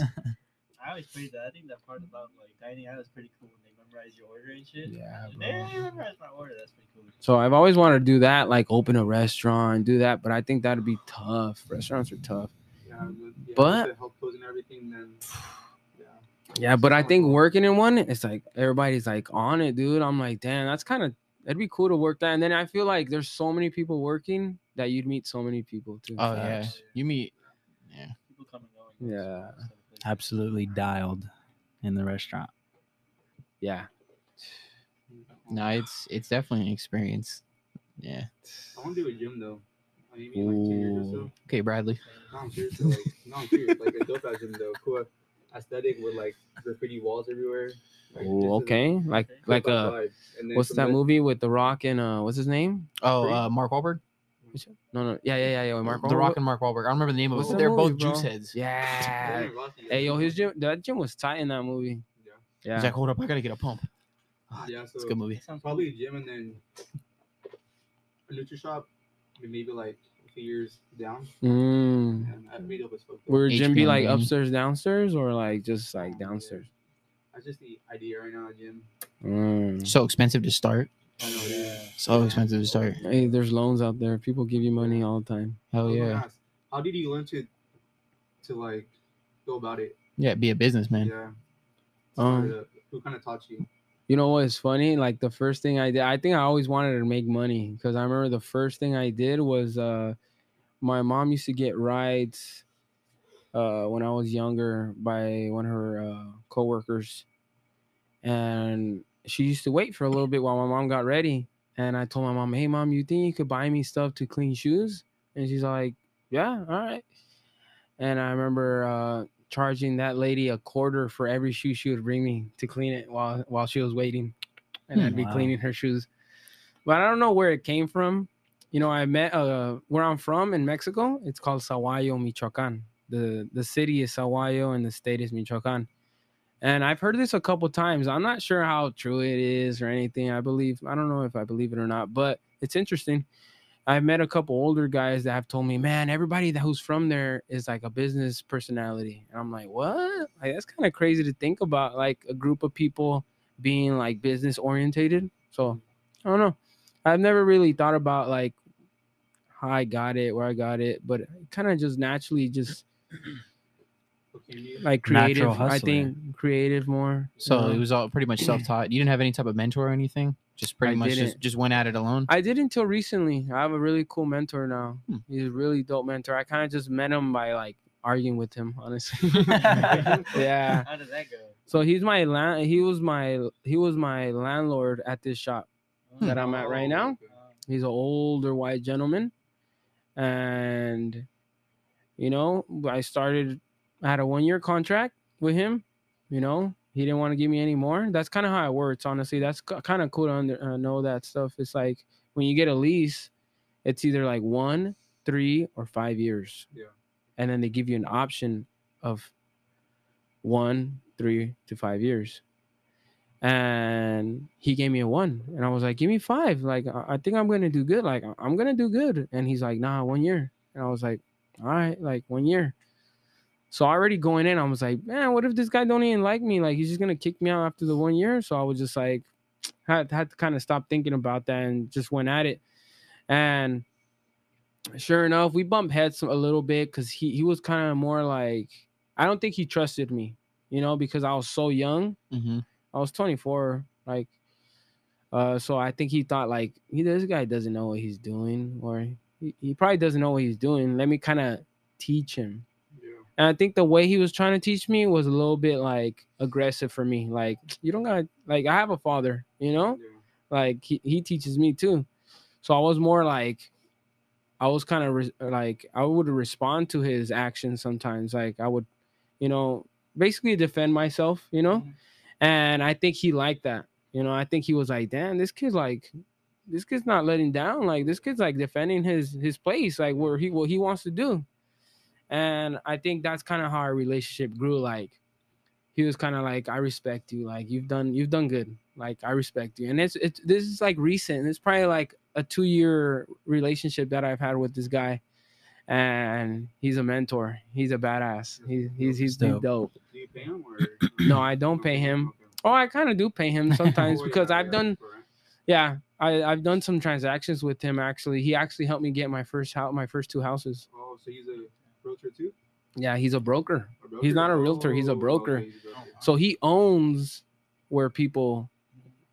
I always praise that. I think that part about like dining out is pretty cool when they memorize your order and shit. Yeah, They memorize my order. That's pretty cool. so I've always wanted to do that, like open a restaurant, do that, but I think that'd be tough. Restaurants are tough. Yeah, with- yeah, But- with help codes and everything, then yeah. Yeah, but I think working in one, it's like everybody's like on it, dude. I'm like, damn, that's kind of it'd be cool to work that. And then I feel like there's so many people working that you'd meet so many people too. Oh yeah. Facts. You meet. Yeah. People come and go. Yeah. Absolutely dialed in the restaurant. Yeah. No, it's it's definitely an experience. Yeah. I want to do a gym though. Like, maybe in like or so. Okay, Bradley. No, I'm serious. though, Like, no, I'm serious. Like a dope ass gym though. Cool aesthetic with like graffiti walls everywhere. Like, Ooh, okay. Like cool like vibe. uh what's that movie with The Rock and uh what's his name? Oh, Free? uh, Mark Wahlberg. No, no. Yeah, yeah, yeah, yeah. Mark The Rock and Mark Wahlberg. I don't remember the name of What's it. that They're movie, both bro? juice heads. Yeah. Hey, yo, his gym that gym was tight in that movie. Yeah. Yeah. He's like, hold up, I gotta get a pump. Yeah, so It's a good movie. Sounds probably a gym and then a Nutri shop. Maybe like a few years down. Mm. And I'd be dope as fuck. though. Would your gym be like gaming. upstairs, downstairs, or like just like downstairs? That's just the idea right now, gym. Mm. So expensive to start. I. So expensive to start. Hey, there's loans out there. People give you money all the time. Hell was gonna yeah. ask, How did you learn to to like go about it? Yeah, be a businessman. Yeah. Um, Started up. Who kind of taught you? You know what's funny? Like the first thing I did, I think I always wanted to make money because I remember the first thing I did was uh my mom used to get rides uh when I was younger by one of her uh coworkers and she used to wait for a little bit while my mom got ready and I told my mom, "Hey mom, you think you could buy me stuff to clean shoes?" And she's like, "Yeah, all right." And I remember uh charging that lady a quarter for every shoe she would bring me to clean it while while she was waiting, and Hmm, I'd be wow. cleaning her shoes. But I don't know where it came from. You know, I met uh where I'm from in Mexico. It's called Sahuayo, Michoacan. The the city is Sahuayo and the state is Michoacan. And I've heard this a couple times. I'm not sure how true it is or anything. I believe I don't know if I believe it or not, but it's interesting. I've met a couple older guys that have told me, man, everybody that who's from there is like a business personality. And I'm like, what? Like that's kind of crazy to think about, like a group of people being like business orientated. So I don't know. I've never really thought about like how I got it, where I got it, but kind of just naturally just Okay, you- like Natural creative. I hustler. think creative more. So know? it was all pretty much self-taught. You didn't have any type of mentor or anything. Just pretty I much just, didn't. just went at it alone. I did until recently. I have a really cool mentor now. Hmm. He's a really dope mentor. I kind of just met him by like arguing with him, honestly. yeah. How did that go? So he's my land. He was my he was my landlord at this shop that I'm at right Oh, now. He's an older white gentleman, and you know I started. I had a one year contract with him. You know he didn't want to give me any more. That's kind of how it works. Honestly, that's kind of cool to under, uh, know that stuff. It's like when you get a lease, it's either like one, three, or five years. Yeah. and then they give you an option of one, three to five years. And he gave me a one, and I was like, "Give me five. Like, I I think I'm gonna do good. Like, I'm gonna do good." And he's like, "Nah, one year." And I was like, "All right, like one year." So already going in, I was like, "Man, what if this guy don't even like me? Like, he's just gonna kick me out after the one year?" So I was just like, had had to kind of stop thinking about that and just went at it. And sure enough, we bumped heads a little bit because he he was kind of more like I don't think he trusted me, you know, because I was so young. hmm I was 24, like, uh, so I think he thought like he this guy doesn't know what he's doing, or he, he probably doesn't know what he's doing. Let me kind of teach him. And I think the way he was trying to teach me was a little bit like aggressive for me. Like, you don't gotta like I have a father, you know? Yeah. like he, he teaches me too so i was more like i was kind of re- like i would respond to his actions sometimes like i would you know basically defend myself you know Mhm. and I think he liked that. You know, I think he was like, "Damn, this kid's like, this kid's not letting down. Like, this kid's like defending his his place, like where he what he wants to do." And I think that's kind of how our relationship grew. Like, he was kind of like, "I respect you. Like, you've done you've done good. Like, I respect you." And it's it's this is like recent. It's probably like a two year relationship that I've had with this guy, and he's a mentor. He's a badass. He's he's he's Dope. dope. Do you pay him or? No, I don't pay him. Oh, I kind of do pay him sometimes Oh, because yeah, I've yeah, done yeah, I I've done some transactions with him actually. He actually helped me get my first house, my first two houses. Oh, so he's a realtor too? Yeah, he's a broker. A broker? He's not a realtor, he's a Oh, broker. okay, he's a broker. So he owns where people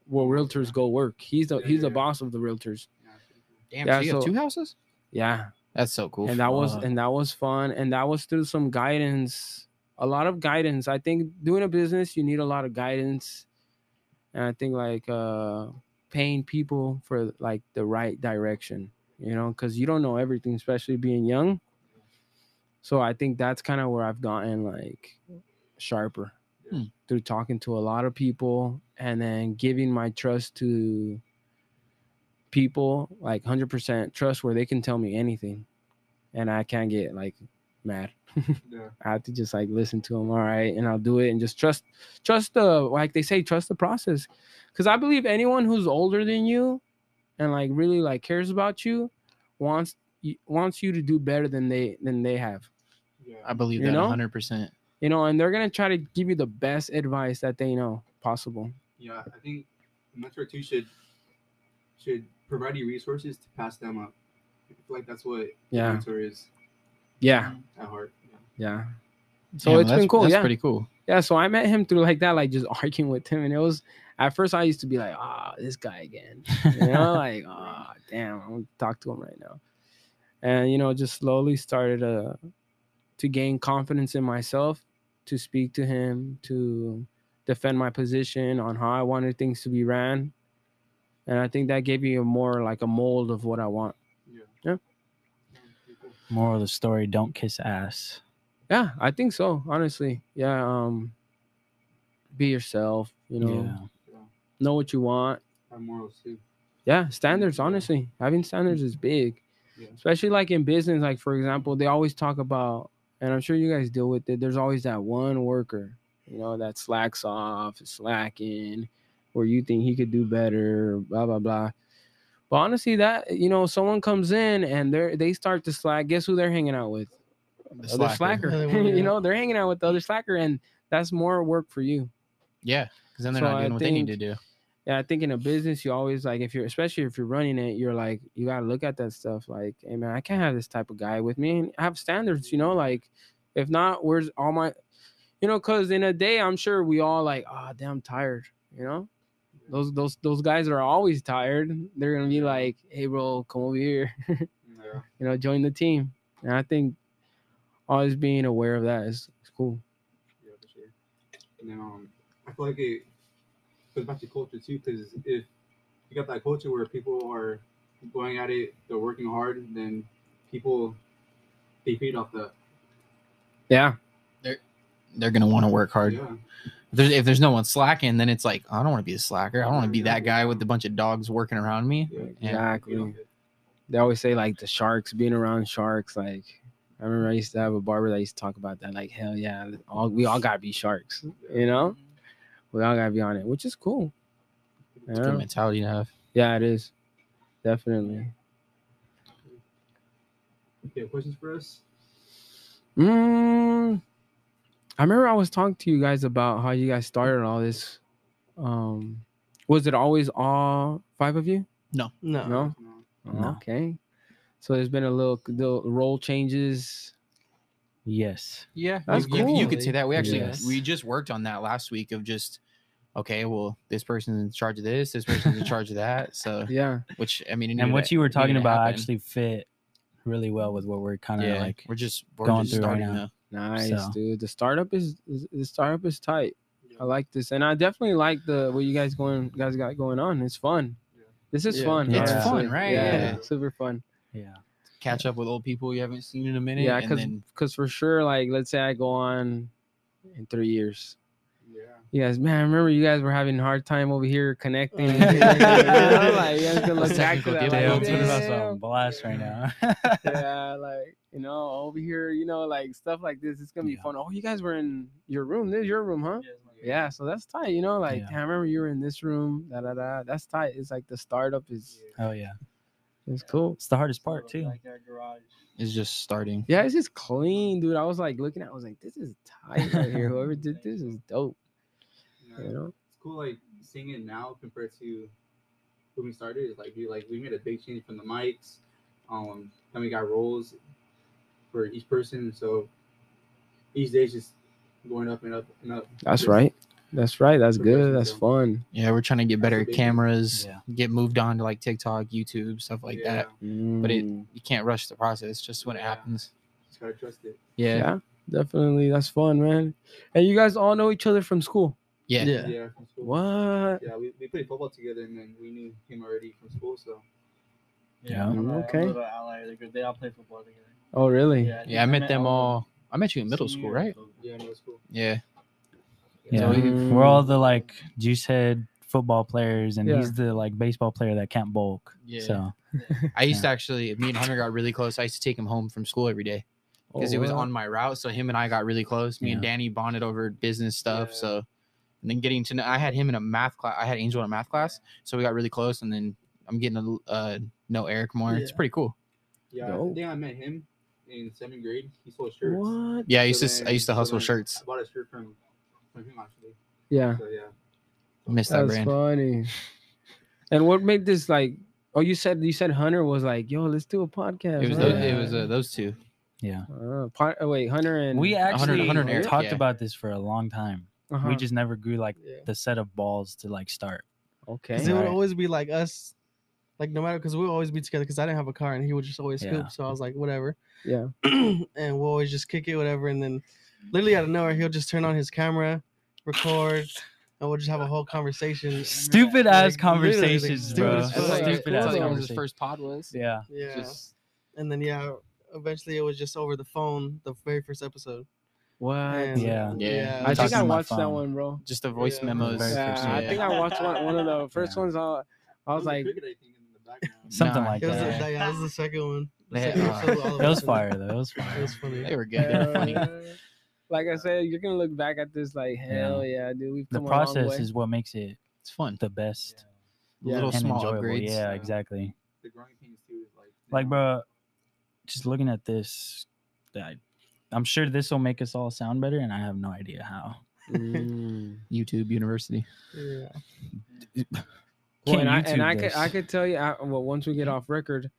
where realtors go work. He's the Yeah, he's the yeah. boss of the realtors. Yeah, that's pretty. Damn, Yeah, so you have two houses? Yeah. That's so cool. and that was Fuck. and that was fun and that was through some guidance a lot of guidance i think doing a business you need a lot of guidance and i think like uh paying people for like the right direction you know because you don't know everything especially being young so i think that's kind of where i've gotten like sharper Hmm. through talking to a lot of people and then giving my trust to people like 100% trust where they can tell me anything and i can't get like mad Yeah. i have to just like listen to them all right and i'll do it and just trust trust the like they say trust the process because i believe anyone who's older than you and like really like cares about you wants wants you to do better than they than they have Yeah. I believe You that know? 100%. you know and they're gonna try to give you the best advice that they know possible Yeah, I think mentor too should should provide you resources to pass them up. I feel like that's what Yeah. the mentor is yeah at heart. Yeah. yeah so Damn, it's that's, been cool That's yeah pretty cool. Yeah, so I met him through like that, like just arguing with him, and it was at first I used to be like, ah, this guy again, you know, like, ah, damn, I'm gonna talk to him right now, and you know, just slowly started uh, to gain confidence in myself, to speak to him, to defend my position on how I wanted things to be ran, and I think that gave me a more like a mold of what I want. Yeah. Yeah. Moral of the story: Don't kiss ass. Yeah, I think so. Honestly, yeah. Um, be yourself. You know, Yeah. know what you want. Have morals too. Yeah, standards. Yeah. Honestly, having standards is big, Yeah. especially like in business. Like for example, they always talk about, and I'm sure you guys deal with it. There's always that one worker, you know, that slacks off, slacking, or you think he could do better, blah blah blah. But honestly, that you know, someone comes in and they they start to slack. Guess who they're hanging out with? The oh, other slacker. slacker. You know, they're hanging out with the other slacker, and that's more work for you. Yeah, because then they're So not I doing what they need to do. Yeah, I think in a business, you always like if you're, especially if you're running it, you're like you gotta look at that stuff. Like, hey man, I can't have this type of guy with me. And have standards, you know. Like, if not, where's all my, you know? Because in a day, I'm sure we all like, ah, damn, tired. You know, those those those guys are always tired. They're gonna be like, hey bro, come over here. Yeah. you know, join the team. And I think always being aware of that is, is cool. Yeah, for sure. And then um, I feel like it goes back to culture too, because if you got that culture where people are going at it, they're working hard, then people they feed off that. Yeah, They're they're gonna want to work hard. Yeah. If there's, if there's no one slacking, then it's like I don't want to be a slacker. I don't want to be that guy with a bunch of dogs working around me. Yeah. Yeah. exactly. Feed off it. they always say like the sharks being around sharks like i remember i used to have a barber that used to talk about that like hell yeah all we all gotta be sharks you know we all gotta be on it which is cool It's a yeah, good mentality to have. yeah it is definitely Okay, questions for us? mm, i remember i was talking to you guys about how you guys started all this um was it always all five of you No. no No. Oh, No. okay so there's been a little little role changes Yes. Yeah, That's you, you- you could say that. We actually Yes. we just worked on that last week of just okay, well, this person's in charge of this, this person's in charge of that. So, yeah which I mean, it And needed what to- you were needed talking to about happen. actually fit really well with what we're kind of yeah, like. we're just we're going just through right starting now. now. Nice, So- dude. The startup is, is the startup is tight. I like this, and I definitely like the what you guys going guys got going on. It's fun. Yeah. This is Yeah. fun. It's honestly. fun, right? Yeah, Yeah. super fun. Yeah. Catch up with old people you haven't seen in a minute. Yeah, and because then for sure, like let's say I go on in three years, Yeah. You guys, man, I remember you guys were having a hard time over here connecting. And yeah. You know, like, you guys can look back to that. Damn, Like, difficulties. damn. blast right now. yeah, like you know, over here, you know, like stuff like this. It's gonna be Yeah. fun. Oh, you guys were in your room. This is your room, huh? Yeah, yeah so that's tight. You know, like Yeah. I remember you were in this room. Da da da. That's tight. It's like the startup is oh yeah, it's cool. it's the hardest part too. Backyard garage. It's just starting. Yeah, it's just clean, dude. I was like looking at, it, I was like, this is tight right here. Whoever did this is dope. Yeah. You know? It's cool, like seeing it now compared to when we started. It's like we like we made a big change from the mics. Um, then we got roles for each person, so each day is just going up and up and up. That's Just- right. That's right. That's good. That's fun. Yeah, we're trying to get better cameras, Yeah. get moved on to like TikTok, YouTube, stuff like Yeah, that. But it Mm. you can't rush the process. Just when it happens. Just gotta trust it. Yeah. yeah, definitely. That's fun, man. And you guys all know each other from school. Yeah. Yeah. Yeah, from school. What? Yeah, we, we played football together, and then we knew him already from school. So Yeah. I'm a- I'm a Okay. little outlier. They're good. They all play football together. Oh, really? Yeah, I met them of all. I met you in middle school, right? yeah, middle school. Yeah. Yeah, we- we're all the like juice head football players, and Yeah. he's the like baseball player that can't bulk. Yeah. So I used to actually me and Hunter got really close. I used to take him home from school every day because Oh, it was wow. on my route. So him and I got really close. Me and Danny bonded over business stuff. Yeah. So and then getting to know I had him in a math class. I had Angel in a math class. So we got really close and then I'm getting to uh, know Eric more. It's Yeah. pretty cool. Yeah, Dope. I think I met him in seventh grade. He sold shirts. What? Yeah, I used So to I used to hustle then shirts. I bought a shirt from from him actually. Yeah, So yeah. I missed that brand. that's brand. funny. And what made this like? Oh, you said you said Hunter was like, "Yo, let's do a podcast." It was huh? those, it was uh, those two. yeah, Uh, part, oh, wait, Hunter and we actually 100 and Eric, talked yeah. about this for a long time. uh-huh. We just never grew like Yeah. the set of balls to like start. okay. Because it would Right. always be like us, like no matter, because we'll always be together. Because I didn't have a car and he would just always Yeah. scoop. So I was like, whatever. Yeah. and we'll always just kick it, whatever. And then literally out of nowhere, he'll just turn on his camera, record, and we'll just have a whole conversation. Stupid ass Like, literally, like, conversations, stupid bro. as. That's like- Stupid cool ass though. his conversations. first pod was. Yeah, Yeah. Just and then yeah, eventually it was just over the phone, the very first episode. What? And, Yeah. Yeah. I think I on my watched that one, bro. just the voice Yeah. memos. Very Yeah, I think I watched one, one of the first Yeah. ones. I, I was like, cricket, I think, in the background. something Nah, like It was, that. yeah, it was the second one. The Yeah, second uh, episode with all of It was us fire though. It was It fire. was funny. They were good. They were funny. Like I said, you're gonna look back at this like, hell yeah, dude. We've The come a long process way. is what makes it It's fun. the best Yeah. Little and small enjoyable. upgrades. Yeah, Yeah. exactly. The growing pains too is like Like, bro, just looking at this, I, I'm sure this will make us all sound better, and I have no idea how. Mm. YouTube University. Yeah. Well, Can't and I, and I could this. I could tell you I, well once we get off record,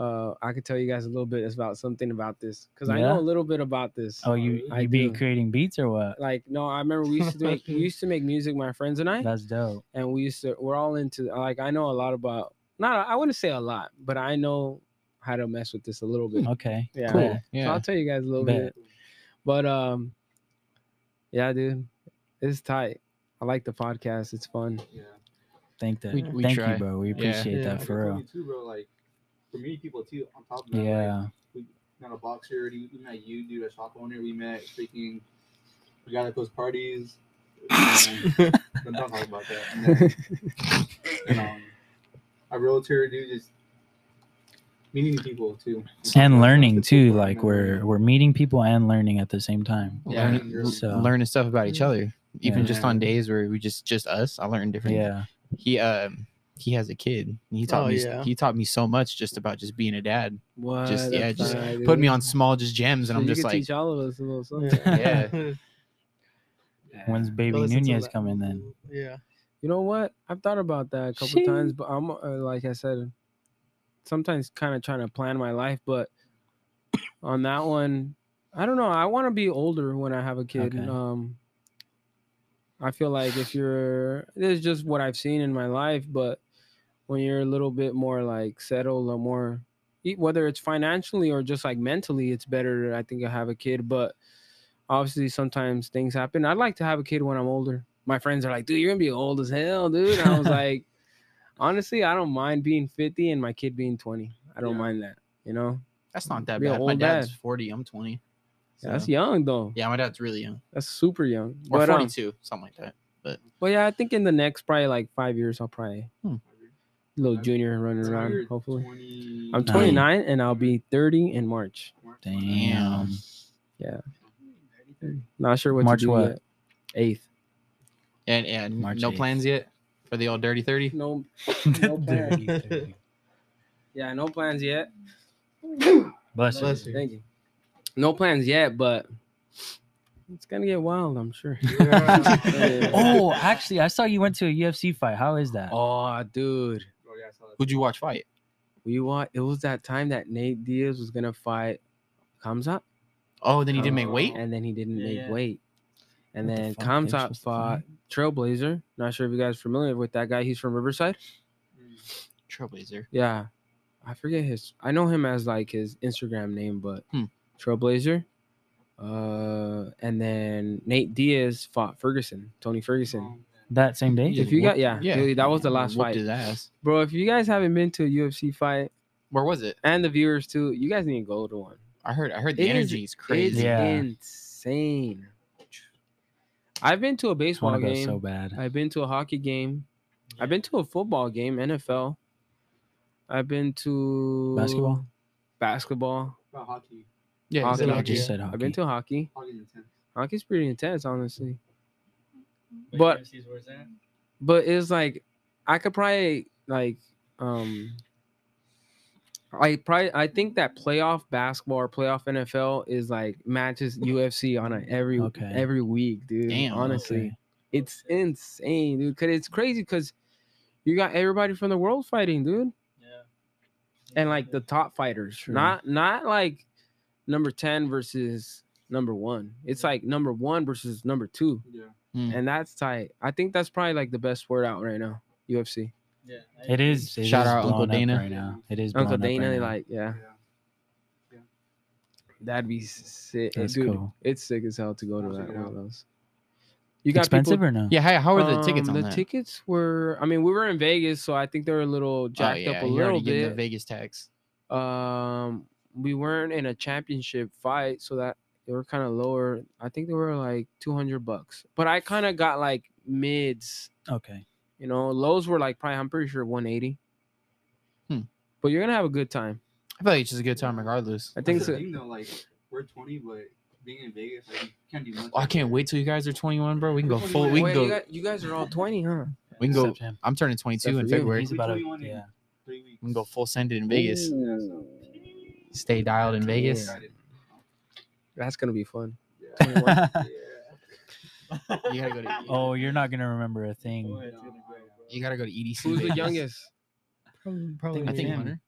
uh, I could tell you guys a little bit about something about this because I know a little bit about this. Oh, you I you be do. creating beats or what? like no, I remember we used to make we used to make music, my friends and I, That's dope. and we used to we're all into like I know a lot about not I wouldn't say a lot, but I know how to mess with this a little bit. Okay, Yeah. cool. So Yeah. I'll tell you guys a little Bet. bit. But um, yeah, dude, it's tight. I like the podcast. It's fun. yeah. Thank that. We- we Thank try. you, bro. We appreciate Yeah. that Like I for real. too, bro. Like for many people too. On top of that, Yeah. Like, we met a boxer already. We met you, dude, a shop owner. We met freaking. We got at those parties. And, don't talk about that. And then, you know, a realtor, dude, just meeting people too. And learning too. cool, Like we're we're meeting people and learning at the same time. Yeah. Learning So- learning stuff about each other. Even Yeah. just on days where we just just us, I learned different. Yeah. He um he has a kid. He taught Oh, me yeah. he taught me so much just about just being a dad. What? Just- yeah, just tight, Put me on small just gems and So I'm you just like teach all of us a little something. Yeah. When's Baby Go Nunez that. coming then? Yeah. You know what? I've thought about that a couple Sheesh. times, but I'm uh, like I said, sometimes kind of trying to plan my life. But on that one, I don't know. I want to be older when I have a kid. Okay. Um, I feel like if you're, this is just what I've seen in my life, but when you're a little bit more like settled or more, whether it's financially or just like mentally, it's better. I think I have a kid, but obviously sometimes things happen. I'd like to have a kid when I'm older. My friends are like, dude, you're gonna be old as hell, dude. And I was like, honestly, I don't mind being 50 and my kid being 20. I don't Yeah. mind that, you know? that's not that bad. My dad's dad. 40, I'm 20. That's young though. Yeah, my dad's really young. That's super young. Or But, um, 42, something like that. But well, yeah, I think in the next probably like five years, I'll probably Hmm. Little junior running around. Hopefully, 20 I'm 29 and I'll be 30 in March. Damn. Yeah. Not sure what March to do what? yet. Eighth. And and March no 8th. plans yet for the old dirty thirty. No, no plans. Dirty, dirty. Yeah, no plans yet. Bless you. Bless you. Thank you. No plans yet, but it's gonna get wild. I'm sure. Oh, actually, I saw you went to a UFC fight. How is that? Oh, dude. Who'd you watch fight? We want. It was that time that Nate Diaz was gonna fight Khamzat, Oh, then he didn't make Oh. weight. and then he didn't Yeah, make weight. And What the then fuck? They were Khamzat supposed to fought Trailblazer. Not sure if you guys are familiar with that guy. He's from Riverside. Trailblazer. Yeah, I forget his. I know him as like his Instagram name, but Hmm. Trailblazer. Uh, and then Nate Diaz fought Ferguson, Tony Ferguson. That same day? If you got, yeah, Yeah. that was the last Whooped fight, his ass. bro. If you guys haven't been to a UFC fight, Where was it? and the viewers too, you guys need to go to one. I heard. I heard the It is- energy is It's crazy. Yeah. insane. I've been to a baseball want to go game. so bad. I've been to a hockey game. I've been to a football game, NFL. I've been to Basketball? Basketball. about hockey. Yeah, Hockey. I just Yeah. said I've been to hockey. Hockey's intense. Hockey's pretty intense, honestly. But But- UFC's where's that? But it's like I could probably like um I probably I think that playoff basketball or playoff NFL is like matches UFC on a every Okay. every week, dude. Damn, honestly. okay. It's insane, dude. Cause it's crazy because you got everybody from the world fighting, dude. Yeah. And like the top fighters. True. Not not like number 10 versus number one. It's like number one versus number two. Yeah. Mm. And that's tight. I think that's probably like the best word out right now. UFC. Yeah. I It agree. is. it Shout is out Uncle Dana. right now. It is. Uncle Dana, right like, yeah, Yeah. that'd be sick. That's Dude, cool. it's sick as hell to go to I'll that it one of those. You got expensive people, or no? Yeah. How, how are the tickets Um, on the that? tickets were. I mean, we were in Vegas, so I think they were a little oh, jacked yeah, up a you little already getting the bit. Vegas tax. Um, we weren't in a championship fight, so that they were kind of lower. I think they were like two hundred bucks, but I kind of got like mids. Okay. You know, lows were like probably I'm pretty sure one eighty. Hmm. But you're gonna have a good time. I feel like it's just a good time regardless. I think so. the thing though. Like we're 20, but being in Vegas, like you can't do much. Oh, I can't wait till you guys are 21, bro. We can go full. We can Wait, go. you, guys, you guys are all twenty, huh? We can go. Him. I'm turning 22 in. February. He's We about to. 21 in- Yeah. We can go full send it in Vegas. Ooh. Stay dialed in Vegas. Excited. That's gonna be fun. Yeah. yeah. You gotta go to. oh, you're not gonna remember a Oh, thing. it's gonna be great, bro. You gotta go to EDC. Who's the youngest? Probably, probably I think me. Hunter.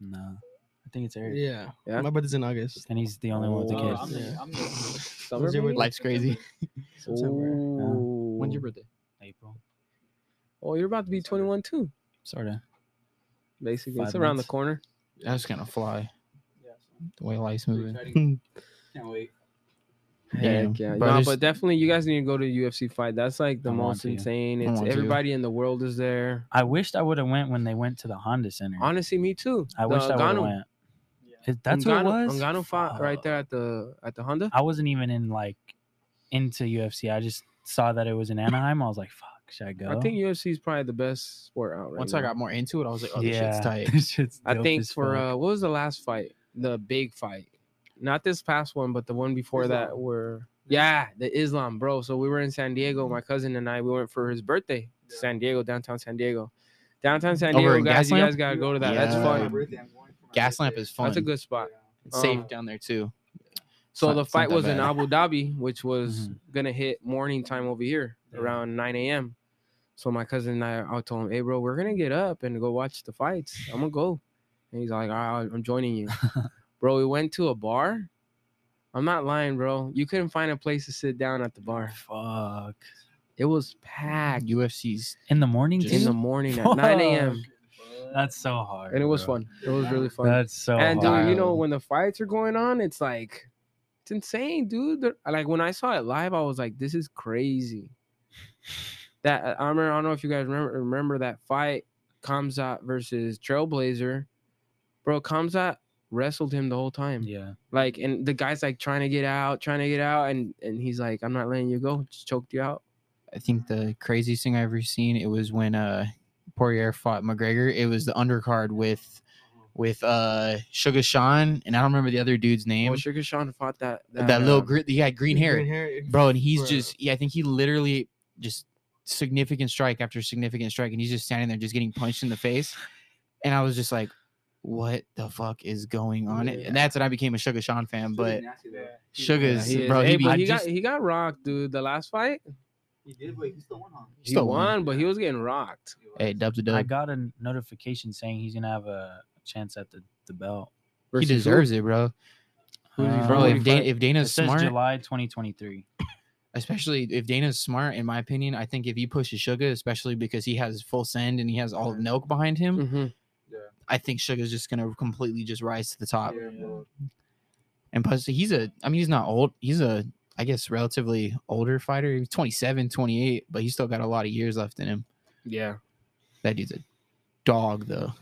No, I think it's Eric, Yeah. Yeah? My birthday's in August. and he's the only one with the Oh, kids. I'm the, I'm the, Summer Who's your? Life's crazy. September. Ooh. When's your birthday? April, Oh, you're about to be 21 too. sort of. Basically, Five it's around months. the corner. That's gonna fly. Yeah, so The way life's moving. Exciting. Can't wait. Damn. Heck yeah, Bro, no, but definitely you guys need to go to UFC fight. That's like the I most insane. It's want to. everybody in the world is there. I wished I would have went when they went to the Honda Center. Honestly, me too. I The wish I would have went. yeah. It- That's what it was. Ngannou fought right there at the at the Honda. I wasn't even in like into UFC. I just saw that it was in Anaheim. I was like, "Fuck, should I go?" I think UFC is probably the best sport out right Once now. I got more into it, I was like, oh, this yeah, shit's tight. this shit's I think for uh, what was the last fight? The big fight, not this past one, but the one before that. Islam. Were yeah, the Islam, bro. So we were in San Diego. My cousin and I, we went for his birthday. Yeah. San Diego, downtown San Diego, downtown San Diego. in Guys, you guys gotta go to that. That's fun. My birthday, I'm going for my Gaslamp is fun. That's a good spot. Yeah. It's safe Um, down there too. So not- the fight that was in. Abu Dhabi, which was Mhm. gonna hit morning time over here Yeah. around 9 a.m. So my cousin and I, I told him, "Hey, bro, we're gonna get up and go watch the fights. I'm gonna go." And he's like, "All right, I'm joining you." bro, we went to a bar. I'm not lying, bro. You couldn't find a place to sit down at the bar. Fuck. It was packed UFC's In the morning, Just- in the morning at 9 a.m. That's so hard. and it was bro. fun. It was really fun. That's so hard. and dude, you know when the fights are going on, it's like it's insane, dude. They're- like when I saw it live, I was like, "This is crazy." That uh, I remember. I don't know if you guys remember remember that fight, Khamzat versus Trailblazer. Bro, Khamzat wrestled him the whole time. yeah. Like, and the guy's like trying to get out, trying to get out, and and he's like, "I'm not letting you go." Just choked you out. I think the craziest thing I've ever seen it was when uh Poirier fought McGregor. It was the undercard with with uh Sugar Sean and I don't remember the other dude's name. Well, Sugar Sean fought that that, little uh, grit he had green hair. hair. Bro, and he's Bro. just yeah, I think he literally just significant strike after significant strike, and he's just standing there just getting punched in the face. And I was just like, what the fuck is going on? Yeah. And that's when I became a Sugar Sean fan. But nasty, though. He- Sugar's Yeah, he bro, Hey, he be he just- got he got rocked, dude. The last fight, He did, but he still won, huh? he Still won, won. but he was getting rocked. hey dubs a I dub. I got a notification saying he's gonna have a chance at the, the belt. He Versus who? deserves it, bro. Who he Uh, Bro, if Dana, if it Dana's says smart, July 2023. especially if Dana's smart, in my opinion, I think if he pushes Sugar, especially because he has full send and he has all of Nelk behind him, Mhm. I think Sugar's just gonna completely just rise to the top. Yeah. And plus, he's a, I mean, he's not old. He's a, I guess, relatively older fighter. He's 27, 28, but he's still got a lot of years left in him. Yeah, That dude's a dog, though.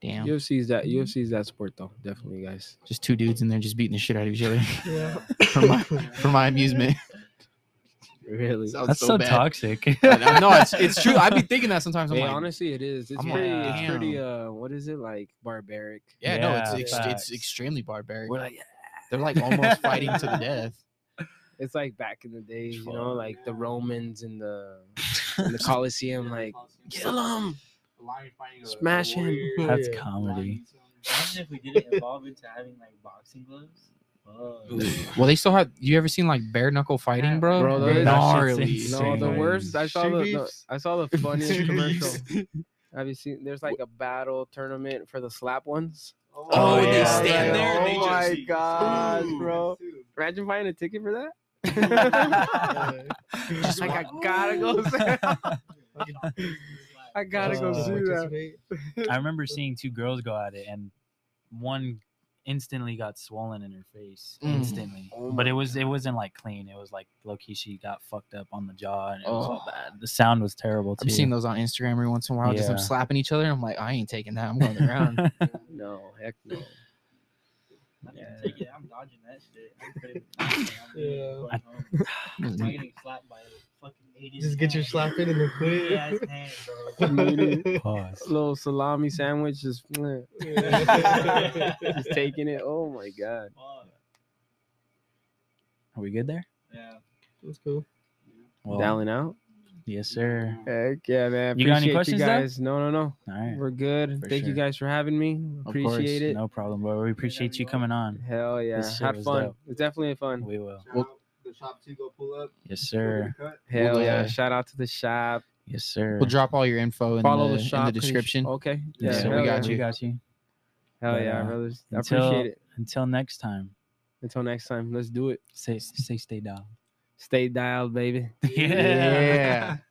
Damn. UFC's that UFC's that sport though. Definitely, guys. Just two dudes in there just beating the shit out of each other Yeah. for my for my amusement. Really. Sounds That's so, bad. toxic. no, it's it's true. I'd be thinking that sometimes. I'm Hey, like, honestly, it is. It's I'm like, pretty. it's pretty. Uh, what is it like? Barbaric. yeah, no, it's Yeah, ex- it's extremely barbaric. We're like, They're like almost fighting to the death. it's like back in the days, you know, like the Romans and the in the Colosseum, like kill him. A lion fighting a- a Smash him. That's comedy. Imagine if we didn't evolve into having like boxing gloves. Oh, Well, they still have. You ever seen like bare knuckle fighting, bro? Bro, those- gnarly. That's No, the Insane. worst. I saw Street the, the beefs? I saw the funniest Street commercial. Have you seen? There's like a battle tournament for the slap ones. Oh, they yeah, stand like, there and Oh they my just- gosh, Ooh. bro! Imagine buying a ticket for that. Just like I gotta go. I gotta go Uh, see that. I remember seeing two girls go at it, and one instantly got swollen in her face mm. instantly. Oh but it was God. it wasn't like clean. It was like low key she got fucked up on the jaw and it oh. was all bad. The sound was terrible too. I'm seeing those on Instagram every once in a while, yeah. just them slapping each other. I'm like, I ain't taking that. I'm going to the ground. no, heck no. Yeah. I'm dodging that shit. I'm pretty, yeah. Um, I'm getting slapped by. Just get your slap in and then quit. Pause. Little salami sandwich, just, just taking it. Oh my god. Are we good there? Yeah, that's cool. Well, Dialing out. Yes, sir. Heck yeah, man. Appreciate you got any questions, you guys? No, no, no. All right, we're good. For Thank sure. you guys for having me. Appreciate course, it. No problem, bro. We appreciate you coming on. Hell yeah, Have fun. Dope. It's definitely fun. We will. We'll- the shop to go pull up. Yes, sir. Hell We'll, yeah. uh, Shout out to the shop. Yes, sir. We'll drop all your info in, Follow the, the, shop. in the description. Okay. Yes, Yeah, sir. we got yeah. you. We got you. Hell But, yeah, uh, brothers. I until- appreciate it. Until next time. Until next time, let's do it. Say, say, stay down. Stay dialed, baby. Yeah.